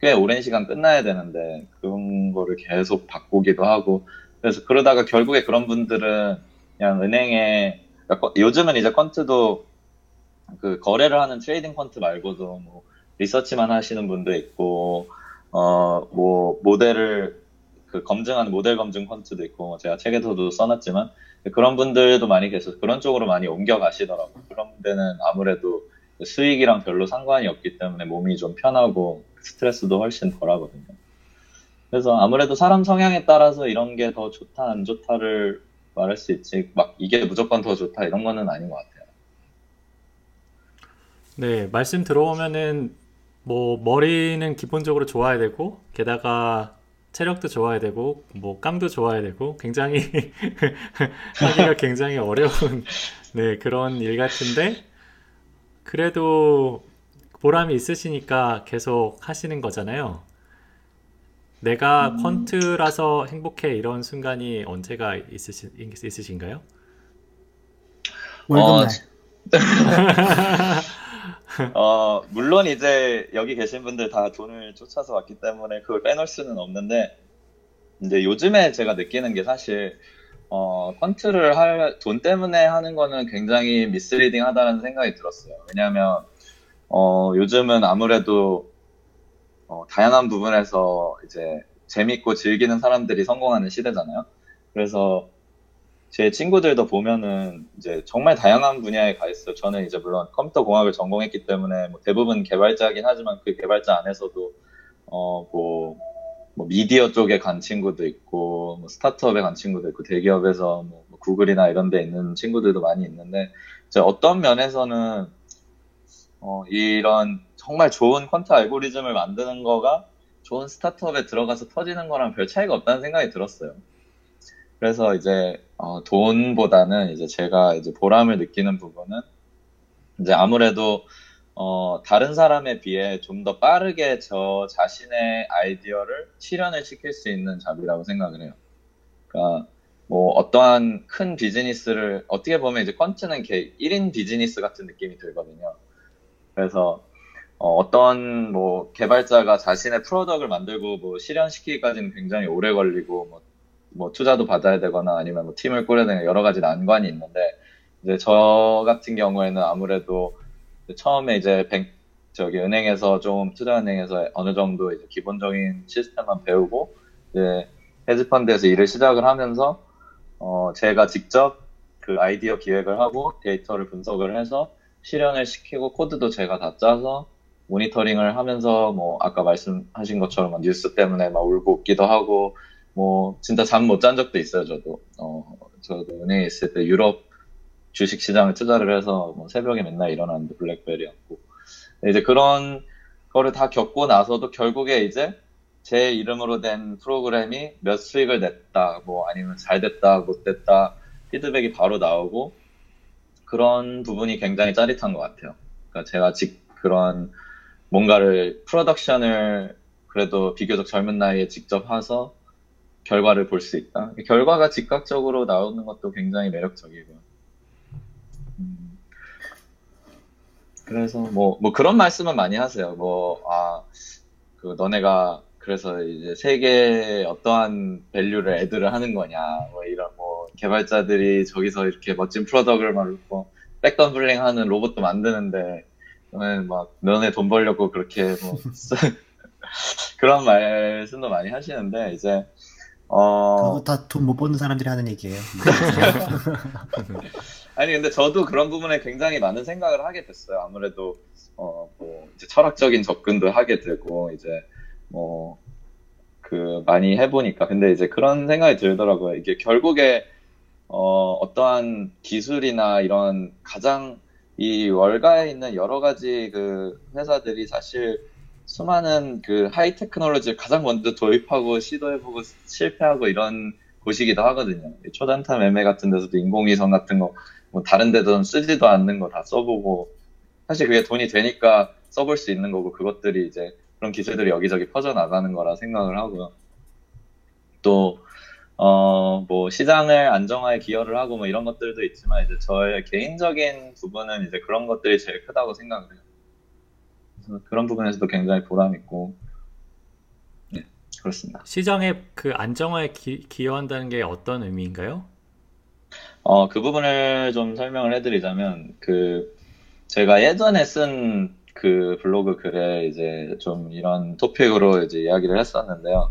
꽤 오랜 시간 끝나야 되는데 그런 거를 계속 바꾸기도 하고 그래서 그러다가 결국에 그런 분들은 그냥 은행에 그러니까 요즘은 이제 퀀트도 그 거래를 하는 trading 퀀트 말고도 뭐 리서치만 하시는 분도 있고 어 뭐 모델을 그 검증하는 모델 검증 펀트도 있고 뭐 제가 책에서도 써놨지만 그런 분들도 많이 계셔서 그런 쪽으로 많이 옮겨 가시더라고요. 그런 데는 아무래도 수익이랑 별로 상관이 없기 때문에 몸이 좀 편하고 스트레스도 훨씬 덜 하거든요. 그래서 아무래도 사람 성향에 따라서 이런 게 더 좋다 안 좋다를 말할 수 있지 막 이게 무조건 더 좋다 이런 거는 아닌 것 같아요. 네, 말씀 들어보면은 뭐 머리는 기본적으로 좋아야 되고 게다가 체력도 좋아야 되고 뭐 깡도 좋아야 되고 굉장히 *laughs* 하기가 굉장히 어려운 네, 그런 일 같은데 그래도 보람이 있으시니까 계속 하시는 거잖아요. 내가 퀀트라서 행복해 이런 순간이 언제가 있으시, 있으신가요? 월급날. 어, *laughs* *laughs* 물론 이제 여기 계신 분들 다 돈을 쫓아서 왔기 때문에 그걸 빼놓을 수는 없는데, 이제 요즘에 제가 느끼는 게 사실, 어, 퀀트를 할, 돈 때문에 하는 거는 굉장히 미스리딩 하다는 생각이 들었어요. 왜냐하면, 어, 요즘은 아무래도, 어, 다양한 부분에서 이제 재밌고 즐기는 사람들이 성공하는 시대잖아요. 그래서 제 친구들도 보면은 이제 정말 다양한 분야에 가 있어요. 저는 이제 물론 컴퓨터 공학을 전공했기 때문에 뭐 대부분 개발자긴 하지만 그 개발자 안에서도 어뭐 뭐 미디어 쪽에 간 친구도 있고 뭐 스타트업에 간 친구도 있고 대기업에서 뭐 구글이나 이런 데 있는 친구들도 많이 있는데 이제 어떤 면에서는 어 이런 정말 좋은 퀀트 알고리즘을 만드는 거가 좋은 스타트업에 들어가서 터지는 거랑 별 차이가 없다는 생각이 들었어요. 그래서 이제 어, 돈보다는 이제 제가 이제 보람을 느끼는 부분은 이제 아무래도 어, 다른 사람에 비해 좀 더 빠르게 저 자신의 아이디어를 실현을 시킬 수 있는 잡이라고 생각을 해요. 그러니까 뭐 어떠한 큰 비즈니스를 어떻게 보면 이제 퀀트는 1인 비즈니스 같은 느낌이 들거든요. 그래서 어, 떤 뭐 개발자가 자신의 프로덕을 만들고 뭐 실현시키기까지는 굉장히 오래 걸리고 뭐, 뭐 투자도 받아야 되거나 아니면 뭐 팀을 꾸려야 되는 여러 가지 난관이 있는데 이제 저 같은 경우에는 아무래도 처음에 이제 뱅, 저기 은행에서 좀 투자은행에서 어느 정도 이제 기본적인 시스템만 배우고 이제 헤지펀드에서 일을 시작을 하면서 어, 제가 직접 그 아이디어 기획을 하고 데이터를 분석을 해서 실현을 시키고 코드도 제가 다 짜서 모니터링을 하면서 뭐 아까 말씀하신 것처럼 뉴스 때문에 막 울고 웃기도 하고 뭐 진짜 잠 못 잔 적도 있어요 저도 어 저도 은행에 있을 때 유럽 주식 시장을 투자를 해서 뭐 새벽에 맨날 일어났는데 브렉시트였고 이제 그런 거를 다 겪고 나서도 결국에 이제 제 이름으로 된 프로그램이 몇 수익을 냈다 뭐 아니면 잘 됐다 못 됐다 피드백이 바로 나오고 그런 부분이 굉장히 짜릿한 것 같아요. 그러니까 제가 직 그런 뭔가를 프로덕션을 그래도 비교적 젊은 나이에 직접 해서 결과를 볼 수 있다. 결과가 즉각적으로 나오는 것도 굉장히 매력적이고요. 음, 그래서 뭐, 뭐 그런 말씀은 많이 하세요. 뭐, 아, 그 너네가 그래서 이제 세계에 어떠한 밸류를 애들을 하는 거냐, 뭐 이런 뭐 개발자들이 저기서 이렇게 멋진 프로덕을 말고 백덤블링 하는 로봇도 만드는데 너네 막 너네 돈 벌려고 그렇게 뭐 *laughs* 그런 말씀도 많이 하시는데 이제 어 그거 다 돈 못 버는 사람들이 하는 얘기예요. *laughs* 아니 근데 저도 그런 부분에 굉장히 많은 생각을 하게 됐어요. 아무래도 어 뭐 이제 철학적인 접근도 하게 되고 이제 뭐 그 많이 해보니까 근데 이제 그런 생각이 들더라고요. 이게 결국에 어 어떠한 기술이나 이런 가장 이 월가에 있는 여러 가지 그 회사들이 사실 수많은 그 하이 테크놀로지를 가장 먼저 도입하고 시도해보고 실패하고 이런 곳이기도 하거든요. 초단타 매매 같은 데서도 인공위성 같은 거, 뭐 다른 데도 쓰지도 않는 거 다 써보고, 사실 그게 돈이 되니까 써볼 수 있는 거고, 그것들이 이제 그런 기술들이 여기저기 퍼져나가는 거라 생각을 하고요. 또, 어, 뭐, 시장을 안정화에 기여를 하고 뭐 이런 것들도 있지만, 이제 저의 개인적인 부분은 이제 그런 것들이 제일 크다고 생각을 해요. 그래서 그런 부분에서도 굉장히 보람 있고, 네, 그렇습니다. 시장의 그 안정화에 기, 기여한다는 게 어떤 의미인가요? 어, 그 부분을 좀 설명을 해드리자면, 그, 제가 예전에 쓴 그 블로그 글에 이제 좀 이런 토픽으로 이제 이야기를 했었는데요.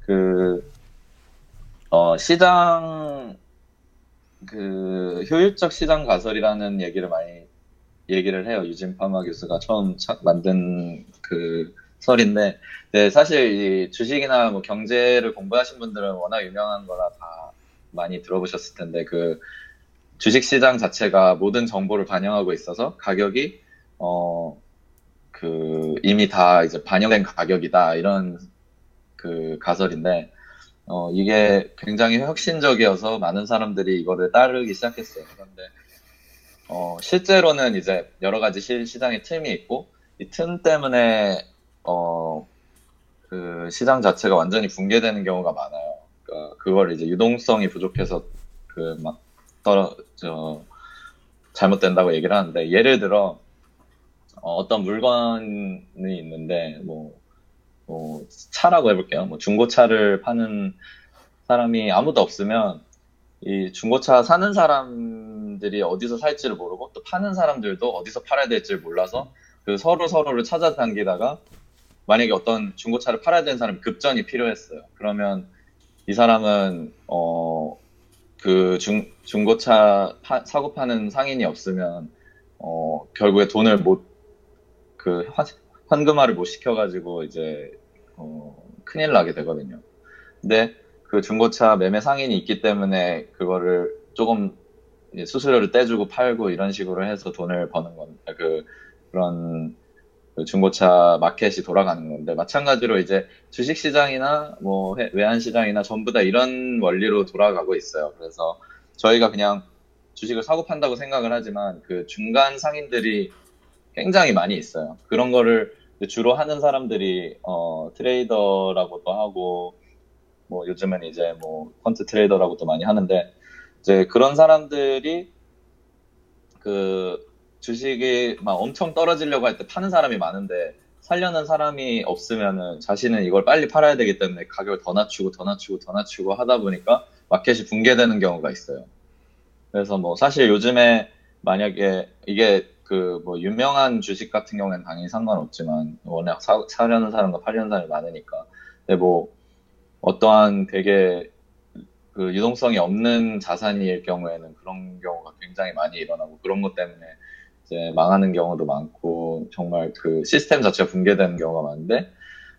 그, 어, 시장, 그, 효율적 시장 가설이라는 얘기를 많이 얘기를 해요. 유진 파마 교수가 처음 차- 만든 그 설인데, 네, 사실 이 주식이나 뭐 경제를 공부하신 분들은 워낙 유명한 거라 다 많이 들어보셨을 텐데, 그 주식 시장 자체가 모든 정보를 반영하고 있어서 가격이, 어, 그 이미 다 이제 반영된 가격이다. 이런 그 가설인데, 어, 이게 굉장히 혁신적이어서 많은 사람들이 이거를 따르기 시작했어요. 그런데, 어, 실제로는 이제 여러 가지 시, 시장의 틈이 있고, 이 틈 때문에, 어, 그 시장 자체가 완전히 붕괴되는 경우가 많아요. 그러니까 그걸 이제 유동성이 부족해서 그 막 떨어, 저, 잘못된다고 얘기를 하는데, 예를 들어, 어, 어 떤 물건이 있는데, 뭐, 뭐, 차라고 해볼게요. 뭐, 중고차를 파는 사람이 아무도 없으면, 이 중고차 사는 사람 들이 어디서 살지를 모르고, 또 파는 사람들도 어디서 팔아야 될지를 몰라서, 그 서로 서로를 찾아다니다가, 만약에 어떤 중고차를 팔아야 되는 사람이 급전이 필요했어요. 그러면 이 사람은, 어, 그 중, 중고차 파- 사고 파는 상인이 없으면, 어, 결국에 돈을 못, 그, 환- 현금화를 못 시켜가지고 이제 어, 큰일 나게 되거든요. 근데 그 중고차 매매 상인이 있기 때문에 그거를 조금 수수료를 떼주고 팔고 이런 식으로 해서 돈을 버는 건, 그, 그런 그 중고차 마켓이 돌아가는 건데, 마찬가지로 이제 주식 시장이나 뭐 해- 외환 시장이나 전부 다 이런 원리로 돌아가고 있어요. 그래서 저희가 그냥 주식을 사고 판다고 생각을 하지만 그 중간 상인들이 굉장히 많이 있어요. 그런 거를 주로 하는 사람들이 어, 트레이더라고도 하고 뭐 요즘은 이제 뭐 펀트 트레이더라고도 많이 하는데 이제 그런 사람들이 그 주식이 막 엄청 떨어지려고 할 때 파는 사람이 많은데 살려는 사람이 없으면은 자신은 이걸 빨리 팔아야 되기 때문에 가격을 더 낮추고 더 낮추고 더 낮추고 하다 보니까 마켓이 붕괴되는 경우가 있어요. 그래서 뭐 사실 요즘에 만약에 이게 그 뭐 유명한 주식 같은 경우에는 당연히 상관없지만 워낙 사, 사려는 사람과 팔려는 사람이 많으니까 근데 뭐 어떠한 되게 그 유동성이 없는 자산일 경우에는 그런 경우가 굉장히 많이 일어나고 그런 것 때문에 이제 망하는 경우도 많고 정말 그 시스템 자체가 붕괴되는 경우가 많은데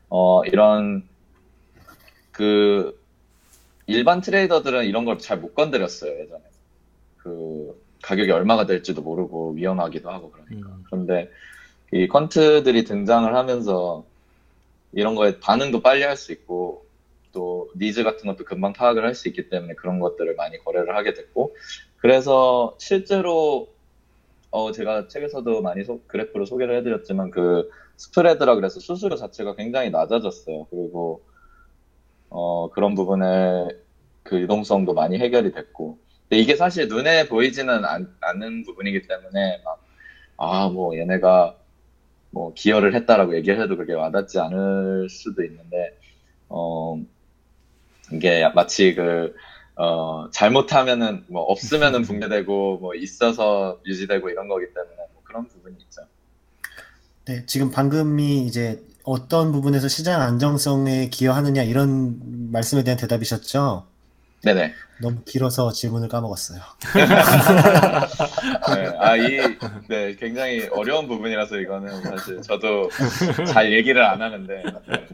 어 이런 그 일반 트레이더들은 이런 걸 잘 못 건드렸어요 예전에 그 가격이 얼마가 될지도 모르고 위험하기도 하고 그러니까 음. 그런데 이 퀀트들이 등장을 하면서 이런 거에 반응도 빨리 할 수 있고 또 니즈 같은 것도 금방 파악을 할 수 있기 때문에 그런 것들을 많이 거래를 하게 됐고 그래서 실제로 어 제가 책에서도 많이 소- 그래프로 소개를 해드렸지만 그 스프레드라 그래서 수수료 자체가 굉장히 낮아졌어요. 그리고 어 그런 부분에 그 유동성도 많이 해결이 됐고 근데 이게 사실 눈에 보이지는 않, 않는 부분이기 때문에 막 아 뭐 얘네가 뭐 기여를 했다라고 얘기를 해도 그게 와닿지 않을 수도 있는데 어 이게 마치 그 어, 잘못하면은 뭐 없으면은 붕괴되고 뭐 있어서 유지되고 이런 거기 때문에 뭐 그런 부분이 있죠. 네, 지금 방금이 이제 어떤 부분에서 시장 안정성에 기여하느냐 이런 말씀에 대한 대답이셨죠? 네네. 너무 길어서 질문을 까먹었어요. *laughs* 네, 아, 이, 네, 굉장히 어려운 부분이라서 이거는 사실 저도 잘 얘기를 안 하는데. 네.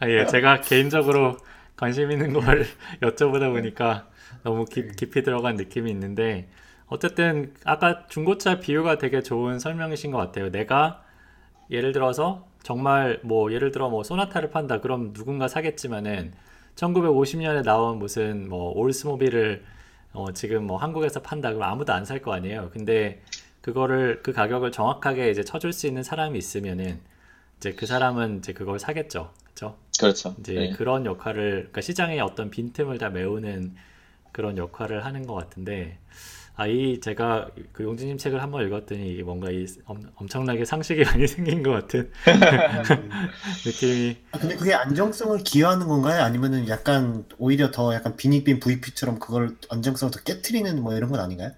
아, 예, 제가 개인적으로 관심 있는 걸 *laughs* 여쭤보다 보니까 너무 깊, 깊이 들어간 느낌이 있는데, 어쨌든 아까 중고차 비유가 되게 좋은 설명이신 것 같아요. 내가 예를 들어서 정말 뭐 예를 들어 뭐 소나타를 판다. 그럼 누군가 사겠지만은 1950년에 나온 무슨 뭐 올스모빌을 어, 지금 뭐 한국에서 판다. 그럼 아무도 안 살 거 아니에요. 근데 그거를 그 가격을 정확하게 이제 쳐줄 수 있는 사람이 있으면은 이제 그 사람은 이제 그걸 사겠죠. 그렇죠? 그렇죠. 이제 네. 그런 역할을 그러니까 시장의 어떤 빈틈을 다 메우는 그런 역할을 하는 것 같은데 아 이 제가 그 용진님 책을 한번 읽었더니 이게 뭔가 이 엄, 엄청나게 상식이 *laughs* 많이 생긴 것 같은 *laughs* 느낌이 아, 근데 그게 안정성을 기여하는 건가요? 아니면은 약간 오히려 더 약간 빈익빈 VP처럼 그걸 안정성을 더 깨트리는 뭐 이런 건 아닌가요?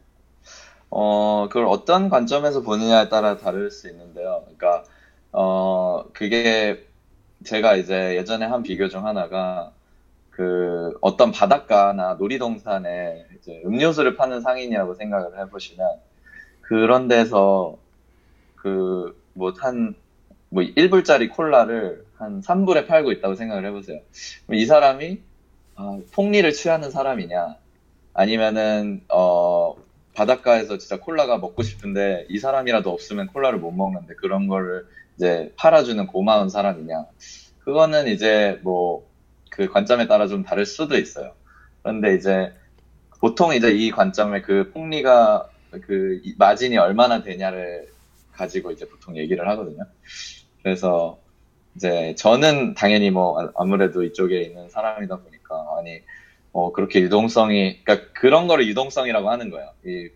어, 그걸 어떤 관점에서 보느냐에 따라 다를 수 있는데요. 그러니까, 어, 그게 제가 이제 예전에 한 비교 중 하나가 그 어떤 바닷가나 놀이동산에 이제 음료수를 파는 상인이라고 생각을 해보시면 그런 데서 그 뭐한뭐 1불짜리 콜라를 한 3불에 팔고 있다고 생각을 해보세요. 이 사람이 아, 폭리를 취하는 사람이냐 아니면은 어 바닷가에서 진짜 콜라가 먹고 싶은데 이 사람이라도 없으면 콜라를 못 먹는데 그런 거를 이제 팔아주는 고마운 사람이냐 그거는 이제 뭐 그 관점에 따라 좀 다를 수도 있어요. 그런데 이제 보통 이제 이 관점에 그 폭리가 그 이- 마진이 얼마나 되냐를 가지고 이제 보통 얘기를 하거든요. 그래서 이제 저는 당연히 뭐 아- 아무래도 이쪽에 있는 사람이다 보니까 아니 어 그렇게 유동성이 그러니까 그런 거를 유동성이라고 하는 거예요. 이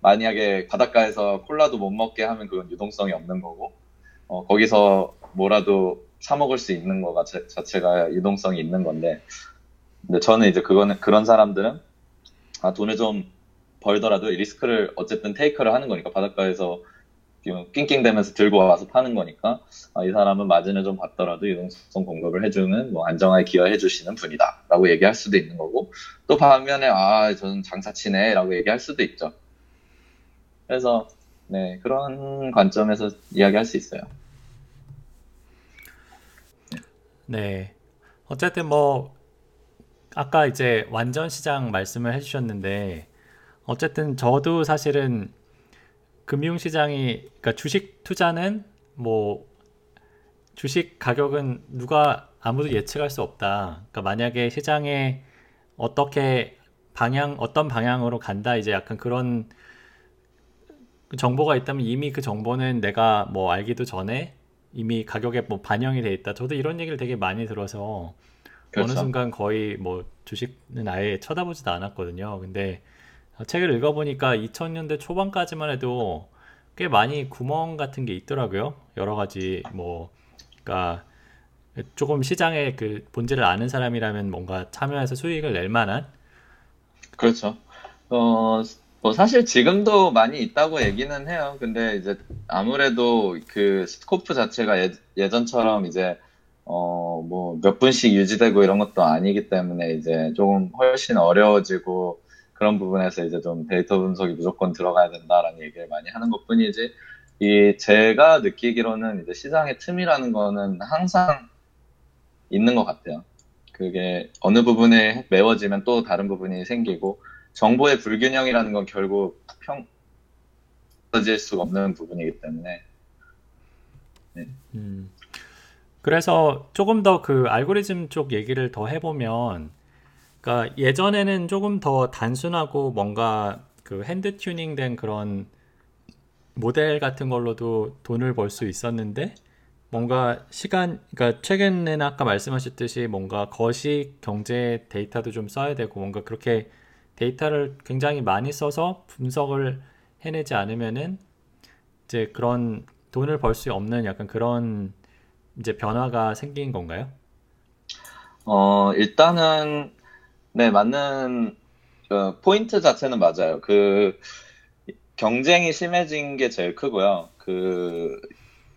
만약에 바닷가에서 콜라도 못 먹게 하면 그건 유동성이 없는 거고 어 거기서 뭐라도 사 먹을 수 있는 거가 자, 자체가 유동성이 있는 건데 근데 저는 이제 그거는 그런 사람들은 아 돈을 좀 벌더라도 이 리스크를 어쨌든 테이크를 하는 거니까 바닷가에서 낑낑대면서 들고 와서 파는 거니까 아, 이 사람은 마진을 좀 받더라도 유동성 공급을 해주는 뭐 안정화에 기여해 주시는 분이다라고 얘기할 수도 있는 거고 또 반면에 아 저는 장사치네라고 얘기할 수도 있죠. 그래서 네 그런 관점에서 이야기할 수 있어요. 네. 어쨌든 뭐 아까 이제 완전 시장 말씀을 해주셨는데 어쨌든 저도 사실은 금융 시장이 그러니까 주식 투자는 뭐 주식 가격은 누가 아무도 예측할 수 없다. 그러니까 만약에 시장에 어떻게 방향 어떤 방향으로 간다 이제 약간 그런 정보가 있다면 이미 그 정보는 내가 뭐 알기도 전에 이미 가격에 뭐 반영이 돼 있다. 저도 이런 얘기를 되게 많이 들어서 어느 그렇죠. 순간 거의 뭐 주식은 아예 쳐다보지도 않았거든요. 근데 책을 읽어보니까 2000년대 초반까지만 해도 꽤 많이 구멍 같은 게 있더라고요. 여러 가지 뭐 그러니까 조금 시장의 그 본질을 아는 사람이라면 뭔가 참여해서 수익을 낼 만한 그렇죠. 어, 뭐 사실 지금도 많이 있다고 얘기는 해요. 근데 이제 아무래도 그 scope 자체가 예, 예전처럼 이제 어, 뭐 몇 분씩 유지되고 이런 것도 아니기 때문에 이제 조금 훨씬 어려워지고 그런 부분에서 이제 좀 데이터 분석이 무조건 들어가야 된다라는 얘기를 많이 하는 것 뿐이지 이 제가 느끼기로는 이제 시장의 틈이라는 거는 항상 있는 것 같아요. 그게 어느 부분에 메워지면 또 다른 부분이 생기고 정보의 불균형이라는 건 결국 평평해질 수가 없는 부분이기 때문에 음. 그래서 조금 더 그 알고리즘 쪽 얘기를 더 해보면, 그러니까 예전에는 조금 더 단순하고 뭔가 그 hand tuning 된 그런 모델 같은 걸로도 돈을 벌 수 있었는데, 뭔가 시간, 그러니까 최근에는 아까 말씀하셨듯이 뭔가 거시 경제 데이터도 좀 써야 되고, 뭔가 그렇게 데이터를 굉장히 많이 써서 분석을 해내지 않으면은 이제 그런 돈을 벌 수 없는 약간 그런 이제 변화가 생긴 건가요? 어 일단은 네 맞는 그 포인트 자체는 맞아요. 그 경쟁이 심해진 게 제일 크고요. 그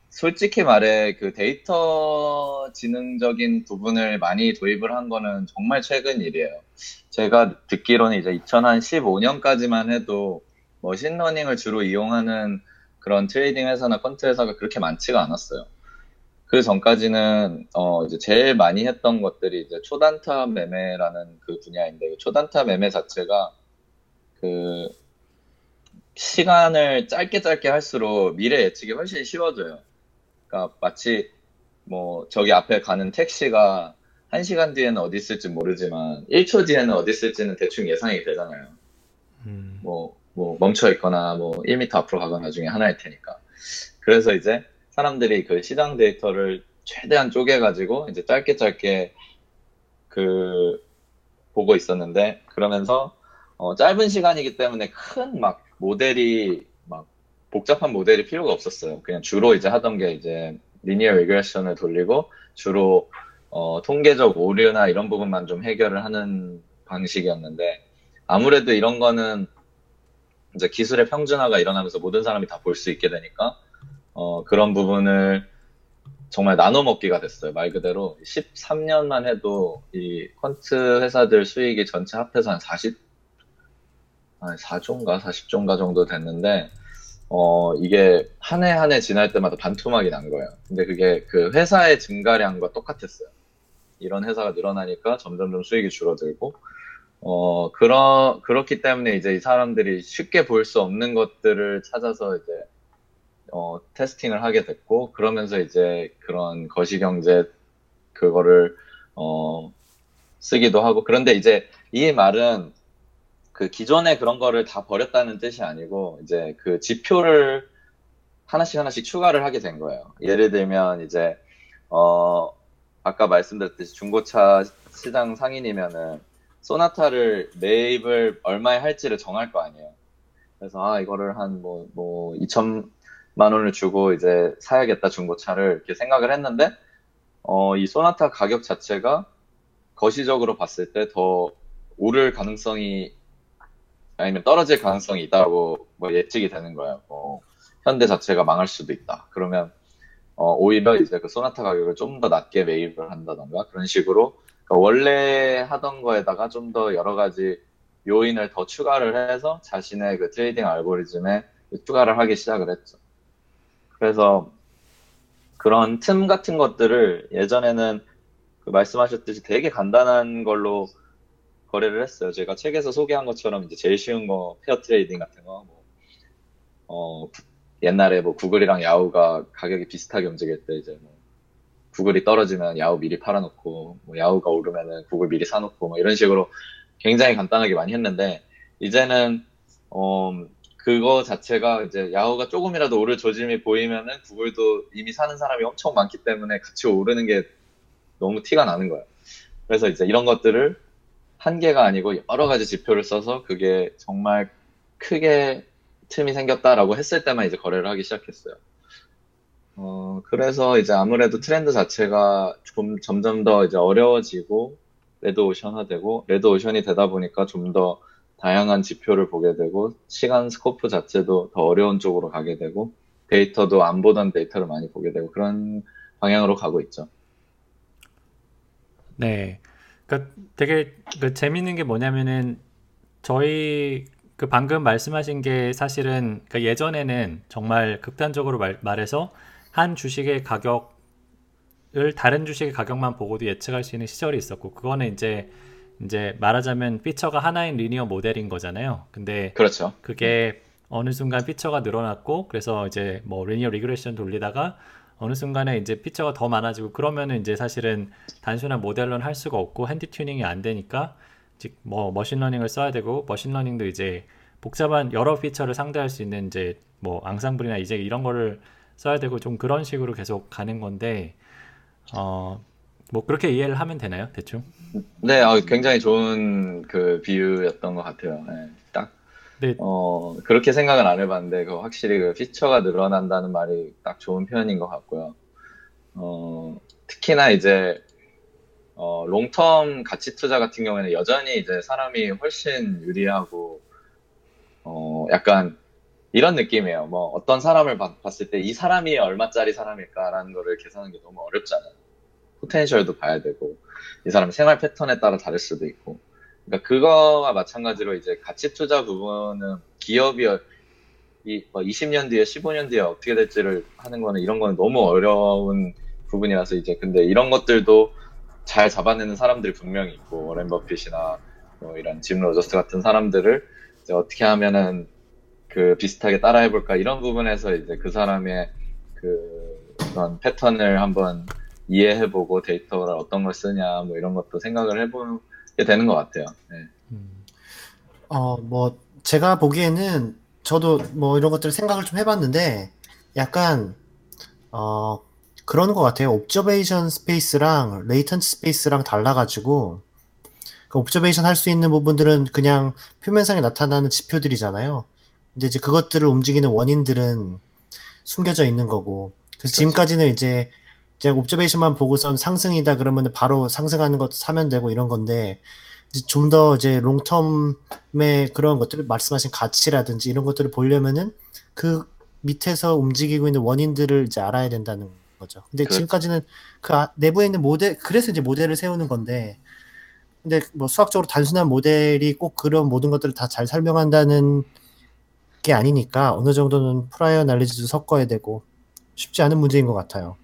솔직히 말해 그 데이터 지능적인 부분을 많이 도입을 한 거는 정말 최근 일이에요. 제가 듣기로는 이제 2015년까지만 해도 machine learning을 주로 이용하는 그런 trading 회사나 퀀트 회사가 그렇게 많지가 않았어요. 그 전까지는 어 이제 제일 많이 했던 것들이 이제 초단타 매매라는 그 분야인데 그 초단타 매매 자체가 그 시간을 짧게 짧게 할수록 미래 예측이 훨씬 쉬워져요. 그러니까 마치 뭐 저기 앞에 가는 택시가 1시간 뒤에는 어디 있을지 모르지만 1초 뒤에는 어디 있을지는 대충 예상이 되잖아요. 음, 뭐, 뭐 멈춰 있거나 뭐 1m 앞으로 가거나 중에 하나일 테니까. 그래서 이제 사람들이 그 시장 데이터를 최대한 쪼개가지고 이제 짧게 짧게 그 보고 있었는데 그러면서 어, 짧은 시간이기 때문에 큰 막 모델이 막 복잡한 모델이 필요가 없었어요. 그냥 주로 이제 하던 게 이제 리니어 리그레션을 돌리고 주로 어, 통계적 오류나 이런 부분만 좀 해결을 하는 방식이었는데 아무래도 이런 거는 이제 기술의 평준화가 일어나면서 모든 사람이 다 볼 수 있게 되니까 어, 그런 부분을 정말 나눠 먹기가 됐어요. 말 그대로 13년만 해도 이 퀀트 회사들 수익이 전체 합해서 한 40, 한 4조인가 40조인가 정도 됐는데 어, 이게 한 해 한 해 지날 때마다 반토막이 난 거예요. 근데 그게 그 회사의 증가량과 똑같았어요. 이런 회사가 늘어나니까 점점점 수익이 줄어들고 어, 그러, 그렇기 때문에 이제 이 사람들이 쉽게 볼 수 없는 것들을 찾아서 이제, 어, 테스팅을 하게 됐고, 그러면서 이제 그런 거시경제 그거를, 어, 쓰기도 하고, 그런데 이제 이 말은 그 기존에 그런 거를 다 버렸다는 뜻이 아니고, 이제 그 지표를 하나씩 하나씩 추가를 하게 된 거예요. 예를 들면 이제, 어, 아까 말씀드렸듯이 중고차 시장 상인이면은, 소나타를 매입을 얼마에 할지를 정할 거 아니에요. 그래서 아 이거를 한뭐뭐 2천만 원을 주고 이제 사야겠다 중고차를 이렇게 생각을 했는데 어 이 소나타 가격 자체가 거시적으로 봤을 때 더 오를 가능성이 아니면 떨어질 가능성이 있다고 뭐 예측이 되는 거예요. 뭐 현대 자체가 망할 수도 있다. 그러면 어 오히려 이제 그 소나타 가격을 좀 더 낮게 매입을 한다던가 그런 식으로 그러니까 원래 하던 거에다가 좀 더 여러 가지 요인을 더 추가를 해서 자신의 그 trading 알고리즘에 추가를 하기 시작을 했죠. 그래서 그런 틈 같은 것들을 예전에는 그 말씀하셨듯이 되게 간단한 걸로 거래를 했어요. 제가 책에서 소개한 것처럼 이제 제일 쉬운 거 pair trading 같은 거, 뭐, 어, 옛날에 뭐 구글이랑 야후가 가격이 비슷하게 움직일 때 이제 뭐 구글이 떨어지면 야후 미리 팔아놓고 뭐 야후가 오르면은 구글 미리 사놓고 뭐 이런 식으로 굉장히 간단하게 많이 했는데 이제는 어 그거 자체가 이제 야후가 조금이라도 오를 조짐이 보이면은 구글도 이미 사는 사람이 엄청 많기 때문에 같이 오르는 게 너무 티가 나는 거예요. 그래서 이제 이런 것들을 한 개가 아니고 여러 가지 지표를 써서 그게 정말 크게 틈이 생겼다라고 했을 때만 이제 거래를 하기 시작했어요. 어, 그래서 이제 아무래도 트렌드 자체가 좀 점점 더 이제 어려워지고 레드오션화되고 레드오션이 되다 보니까 좀 더 다양한 지표를 보게 되고 시간 scope 자체도 더 어려운 쪽으로 가게 되고 데이터도 안 보던 데이터를 많이 보게 되고 그런 방향으로 가고 있죠. 네. 그러니까 되게 그 재밌는 게 뭐냐면은 저희 그 방금 말씀하신 게 사실은 그 예전에는 정말 극단적으로 말, 말해서 한 주식의 가격을 다른 주식의 가격만 보고도 예측할 수 있는 시절이 있었고 그거는 이제 이제 말하자면 feature가 하나인 linear model인 거잖아요. 근데 그렇죠. 그게 어느 순간 feature가 늘어났고 그래서 이제 뭐 linear regression 돌리다가 어느 순간에 이제 feature가 더 많아지고 그러면은 이제 사실은 단순한 모델로는 할 수가 없고 hand tuning이 안 되니까 즉 뭐 machine learning을 써야 되고 machine learning도 이제 복잡한 여러 feature를 상대할 수 있는 이제 뭐 앙상블이나 이제 이런 거를 써야 되고 좀 그런 식으로 계속 가는 건데 어 뭐 그렇게 이해를 하면 되나요? 대충? 네, 어, 굉장히 좋은 그 비유였던 것 같아요. 네, 딱 네, 어, 그렇게 생각은 안 해봤는데, 그 확실히 그 피처가 늘어난다는 말이 딱 좋은 표현인 것 같고요. 어, 특히나 이제, 어, 롱텀 가치 투자 같은 경우에는 여전히 이제 사람이 훨씬 유리하고, 어, 약간 이런 느낌이에요. 뭐, 어떤 사람을 봐- 봤을 때 이 사람이 얼마짜리 사람일까라는 거를 계산하는 게 너무 어렵잖아요. potential도 봐야 되고, 이 사람 생활 패턴에 따라 다를 수도 있고. 그러니까 그거와 마찬가지로 이제 가치 투자 부분은 기업이 이 20년 뒤에 15년 뒤에 어떻게 될지를 하는 거는 이런 거는 너무 어려운 부분이라서 이제 근데 이런 것들도 잘 잡아내는 사람들이 분명히 있고 워렌 버핏이나 뭐 이런 짐 로저스 같은 사람들을 이제 어떻게 하면은 그 비슷하게 따라해 볼까 이런 부분에서 이제 그 사람의 그 그런 패턴을 한번 이해해보고 데이터를 어떤 걸 쓰냐 뭐 이런 것도 생각을 해보게 되는 것 같아요. 네. 음, 어, 뭐, 제가 보기에는 저도 뭐 이런 것들 생각을 좀 해봤는데, 약간, 어, 그러는 것 같아요. observation space랑 latent space랑 달라가지고, 그 observation 할 수 있는 부분들은 그냥 표면상에 나타나는 지표들이잖아요. 근데 이제 그것들을 움직이는 원인들은 숨겨져 있는 거고, 그래서 지금까지는 이제 그냥 옵저베이션만 보고선 상승이다 그러면 바로 상승하는 것 사면 되고 이런 건데, 좀 더 이제 롱텀의 그런 것들을 말씀하신 가치라든지 이런 것들을 보려면은 그 밑에서 움직이고 있는 원인들을 이제 알아야 된다는 거죠. 근데 그렇죠. 지금까지는 그 아- 내부에 있는 모델, 그래서 이제 모델을 세우는 건데, 근데 뭐 수학적으로 단순한 모델이 꼭 그런 모든 것들을 다 잘 설명한다는 게 아니니까 어느 정도는 prior knowledge도 섞어야 되고 쉽지 않은 문제인 것 같아요.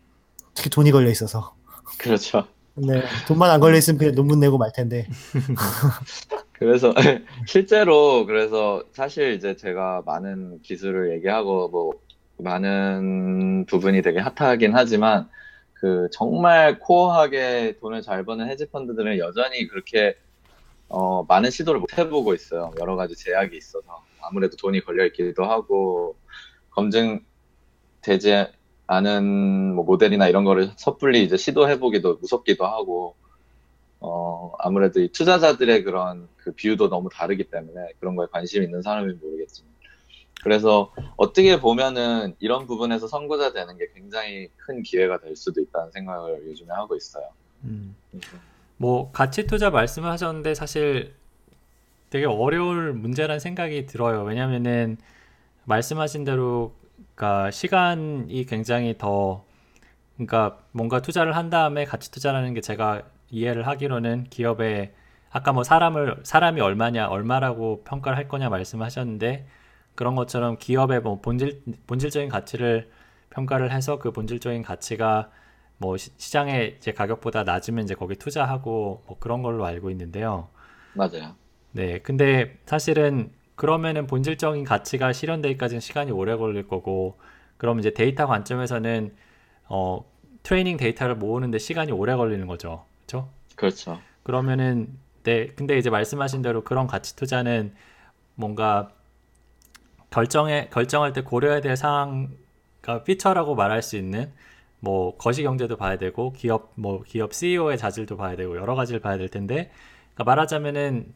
특히 돈이 걸려 있어서. 그렇죠. 근데 돈만 안 걸려 있으면 그냥 논문 내고 말 텐데. *laughs* 그래서 *laughs* 실제로 그래서 사실 이제 제가 많은 기술을 얘기하고 뭐 많은 부분이 되게 핫하긴 하지만 그 정말 core하게 돈을 잘 버는 헤지 펀드들은 여전히 그렇게 어 많은 시도를 못 해보고 있어요. 여러 가지 제약이 있어서 아무래도 돈이 걸려 있기도 하고 검증되지 않은 뭐 모델이나 이런 거를 섣불리 이제 시도해보기도 무섭기도 하고 어, 아무래도 이 투자자들의 그런 그 비유도 너무 다르기 때문에 그런 거에 관심 있는 사람이 모르겠지만. 그래서 어떻게 보면은 이런 부분에서 선구자 되는 게 굉장히 큰 기회가 될 수도 있다는 생각을 요즘에 하고 있어요. 음. 뭐 가치 투자 말씀을 하셨는데 사실 되게 어려울 문제라는 생각이 들어요. 왜냐면은 말씀하신 대로 그러니까 시간이 굉장히 더 그러니까 뭔가 투자를 한 다음에 가치 투자라는 게 제가 이해를 하기로는 기업의 아까 뭐 사람을 사람이 얼마냐 얼마라고 평가를 할 거냐 말씀하셨는데 그런 것처럼 기업의 뭐 본질 본질적인 가치를 평가를 해서 그 본질적인 가치가 뭐 시, 시장의 이제 가격보다 낮으면 이제 거기 투자하고 뭐 그런 걸로 알고 있는데요. 맞아요. 네, 근데 사실은 그러면은 본질적인 가치가 실현되기까지는 시간이 오래 걸릴 거고, 그럼 이제 데이터 관점에서는 어 training data를 모으는데 시간이 오래 걸리는 거죠. 그렇죠? 그렇죠. 그러면은 네, 근데 이제 말씀하신 대로 그런 가치 투자는 뭔가 결정에 결정할 때 고려해야 될 상황, 그러니까 피처라고 말할 수 있는 뭐 거시 경제도 봐야 되고 기업 뭐 기업 CEO의 자질도 봐야 되고 여러 가지를 봐야 될 텐데, 그러니까 말하자면은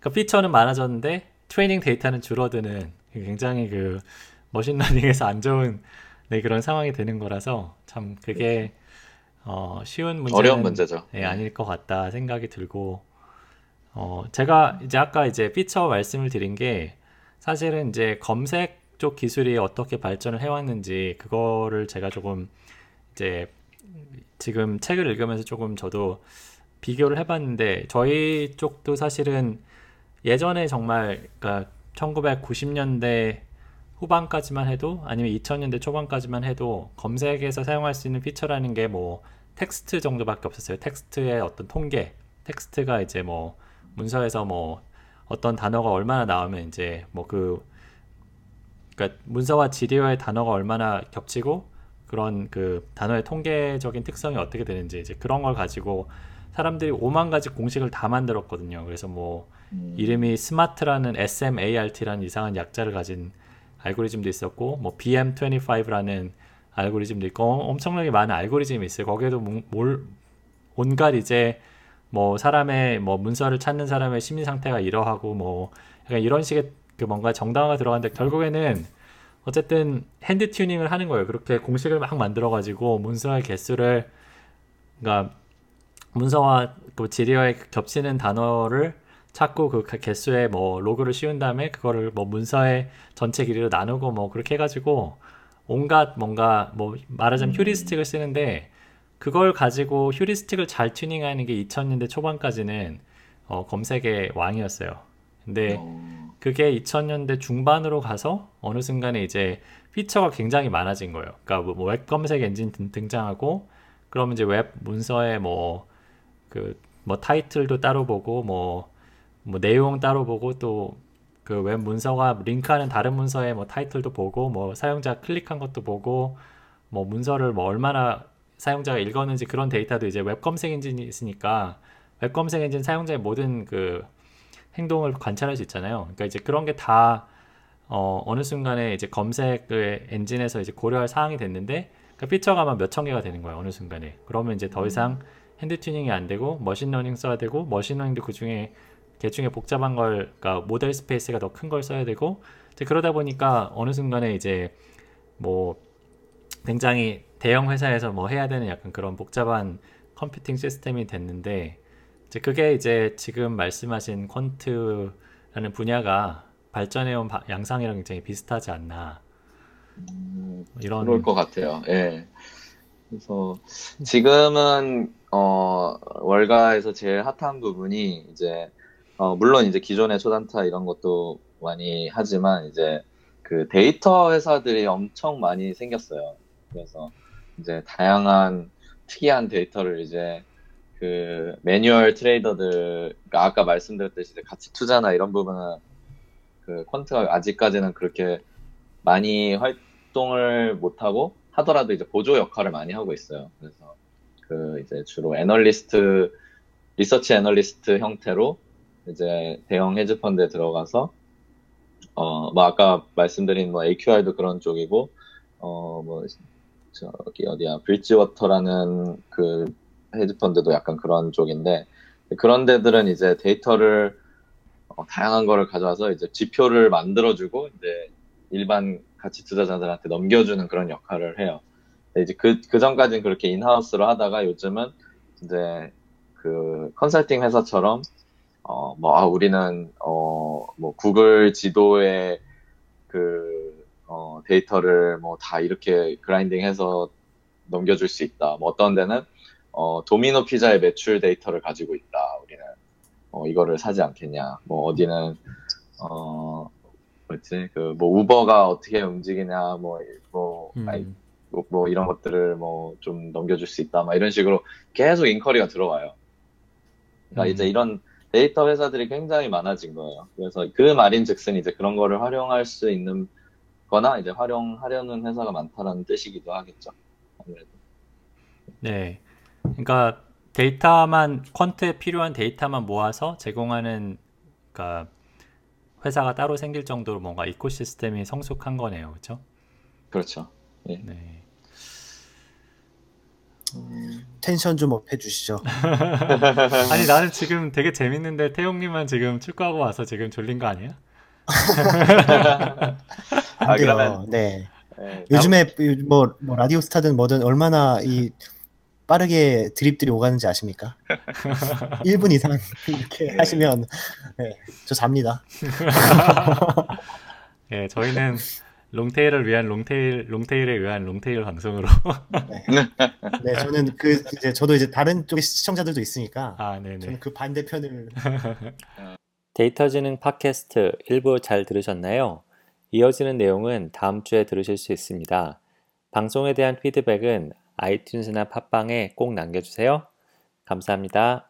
그 피처는 많아졌는데 트레이닝 데이터는 줄어드는 굉장히 그 머신러닝에서 안 좋은 네, 그런 상황이 되는 거라서 참 그게 어, 쉬운 문제는 어려운 문제죠. 예, 아닐 것 같다 생각이 들고 어, 제가 이제 아까 이제 피처 말씀을 드린 게 사실은 이제 검색 쪽 기술이 어떻게 발전을 해왔는지 그거를 제가 조금 이제 지금 책을 읽으면서 조금 저도 비교를 해봤는데 저희 쪽도 사실은 예전에 정말 그러니까 1990년대 후반까지만 해도 아니면 2000년대 초반까지만 해도 검색에서 사용할 수 있는 피처라는 게 뭐 텍스트 정도밖에 없었어요. 텍스트의 어떤 통계, 텍스트가 이제 뭐 문서에서 뭐 어떤 단어가 얼마나 나오면 이제 뭐 그 그러니까 문서와 질의어의 단어가 얼마나 겹치고 그런 그 단어의 통계적인 특성이 어떻게 되는지 이제 그런 걸 가지고 사람들이 오만 가지 공식을 다 만들었거든요. 그래서 뭐 음, 이름이 스마트라는 SMART라는 이상한 약자를 가진 알고리즘도 있었고 뭐 BM25라는 알고리즘도 있고 어, 엄청나게 많은 알고리즘이 있어요. 거기에도 뭐- 뭘 온갖 이제 뭐 사람의 뭐 문서를 찾는 사람의 심리 상태가 이러하고 뭐 약간 이런 식의 그 뭔가 정당화가 들어가는데 결국에는 어쨌든 hand tuning을 하는 거예요. 그렇게 공식을 막 만들어 가지고 문서의 개수를 그러니까 문서와 그 질의어에 겹치는 단어를 찾고 그 개수에 뭐 로그를 씌운 다음에 그거를 뭐 문서의 전체 길이로 나누고 뭐 그렇게 해가지고 온갖 뭔가 뭐 말하자면 음. heuristic을 쓰는데 그걸 가지고 heuristic을 잘 튜닝하는 게 2000년대 초반까지는 어, 검색의 왕이었어요. 근데 어, 그게 2000년대 중반으로 가서 어느 순간에 이제 피처가 굉장히 많아진 거예요. 그러니까 뭐 웹 검색 엔진 등- 등장하고 그러면 이제 웹 문서에 뭐 그 뭐 타이틀도 따로 보고 뭐 뭐 내용 따로 보고 또 그 웹 문서가 링크하는 다른 문서의 뭐 타이틀도 보고 뭐 사용자 클릭한 것도 보고 뭐 문서를 뭐 얼마나 사용자가 읽었는지 그런 데이터도 이제 웹 검색 엔진이 있으니까 웹 검색 엔진 사용자의 모든 그 행동을 관찰할 수 있잖아요. 그러니까 이제 그런 게 다 어, 어느 순간에 이제 검색의 엔진에서 이제 고려할 사항이 됐는데 그 피처가 아마 몇천 개가 되는 거예요. 어느 순간에. 그러면 이제 더 이상 hand tuning이 안 되고 machine learning 써야 되고 machine learning도 그 중에 개 중에 복잡한 걸 그러니까 model space가 더 큰 걸 써야 되고 이제 그러다 보니까 어느 순간에 이제 뭐 굉장히 대형 회사에서 뭐 해야 되는 약간 그런 복잡한 컴퓨팅 시스템이 됐는데 이제 그게 이제 지금 말씀하신 퀀트라는 분야가 발전해온 바- 양상이랑 굉장히 비슷하지 않나. 음, 뭐 이런 그럴 것 같아요. 예. 그래서 지금은 어, 월가에서 제일 핫한 부분이 이제 어, 물론 이제 기존의 초단타 이런 것도 많이 하지만 이제 그 데이터 회사들이 엄청 많이 생겼어요. 그래서 이제 다양한 특이한 데이터를 이제 그 매뉴얼 트레이더들 그러니까 아까 말씀드렸듯이 가치 투자나 이런 부분은 그 퀀트가 아직까지는 그렇게 많이 활동을 못하고 하더라도 이제 보조 역할을 많이 하고 있어요. 그래서 그 이제 주로 애널리스트, 리서치 애널리스트 형태로 이제 대형 헤지펀드에 들어가서 어, 뭐 아까 말씀드린 뭐 AQR도 그런 쪽이고 어, 뭐 저기 어디야 브릿지워터라는 그 헤지펀드도 약간 그런 쪽인데 그런 데들은 이제 데이터를 어, 다양한 거를 가져와서 이제 지표를 만들어주고 이제 일반 가치 투자자들한테 넘겨주는 그런 역할을 해요. 이제 그, 그 전까지는 그렇게 인하우스로 하다가 요즘은 이제 그 컨설팅 회사처럼 어, 뭐, 아, 우리는, 어, 뭐, 구글 지도에 데이터를 뭐 다 이렇게 그라인딩 해서 넘겨줄 수 있다. 뭐 어떤 데는, 어, 도미노 피자의 매출 데이터를 가지고 있다. 우리는, 어, 이거를 사지 않겠냐. 뭐 어디는, 어, 뭐지, 그, 뭐, 우버가 어떻게 움직이냐, 뭐, 뭐, 음, 뭐, 뭐 이런 것들을 뭐 좀 넘겨줄 수 있다. 막 이런 식으로 계속 인커리가 들어와요. 그러니까 음. 이제 이런 데이터 회사들이 굉장히 많아진 거예요. 그래서 그 말인 즉슨 이제 그런 거를 활용할 수 있는 거나 이제 활용하려는 회사가 많다라는 뜻이기도 하겠죠. 아무래도. 네. 그러니까 데이터만 퀀트에 필요한 데이터만 모아서 제공하는 그러니까 회사가 따로 생길 정도로 뭔가 ecosystem이 성숙한 거네요. 그렇죠? 그렇죠. 네. 텐션 좀 업 해 주시죠. *laughs* 아니 나는 지금 되게 재밌는데 태용님은 지금 축구하고 와서 지금 졸린 거 아니야? 아. 그러면- 네. 네, 요즘에 뭐, 뭐 라디오 스타든 뭐든 얼마나 이 빠르게 드립들이 오가는지 아십니까? *laughs* 1분 이상 이렇게 네. 하시면 네, 저 잡니다. 예, *laughs* 저희는 롱테일을 위한 롱테일, 롱테일에 의한 롱테일 방송으로. 네, 저는 그 이제 저도 이제 다른 쪽의 시청자들도 있으니까 아, 네네. 저는 그 반대편을 *laughs* 데이터 지능 팟캐스트 일부 잘 들으셨나요? 이어지는 내용은 다음 주에 들으실 수 있습니다. 방송에 대한 피드백은 아이튠즈나 팟빵에 꼭 남겨주세요. 감사합니다.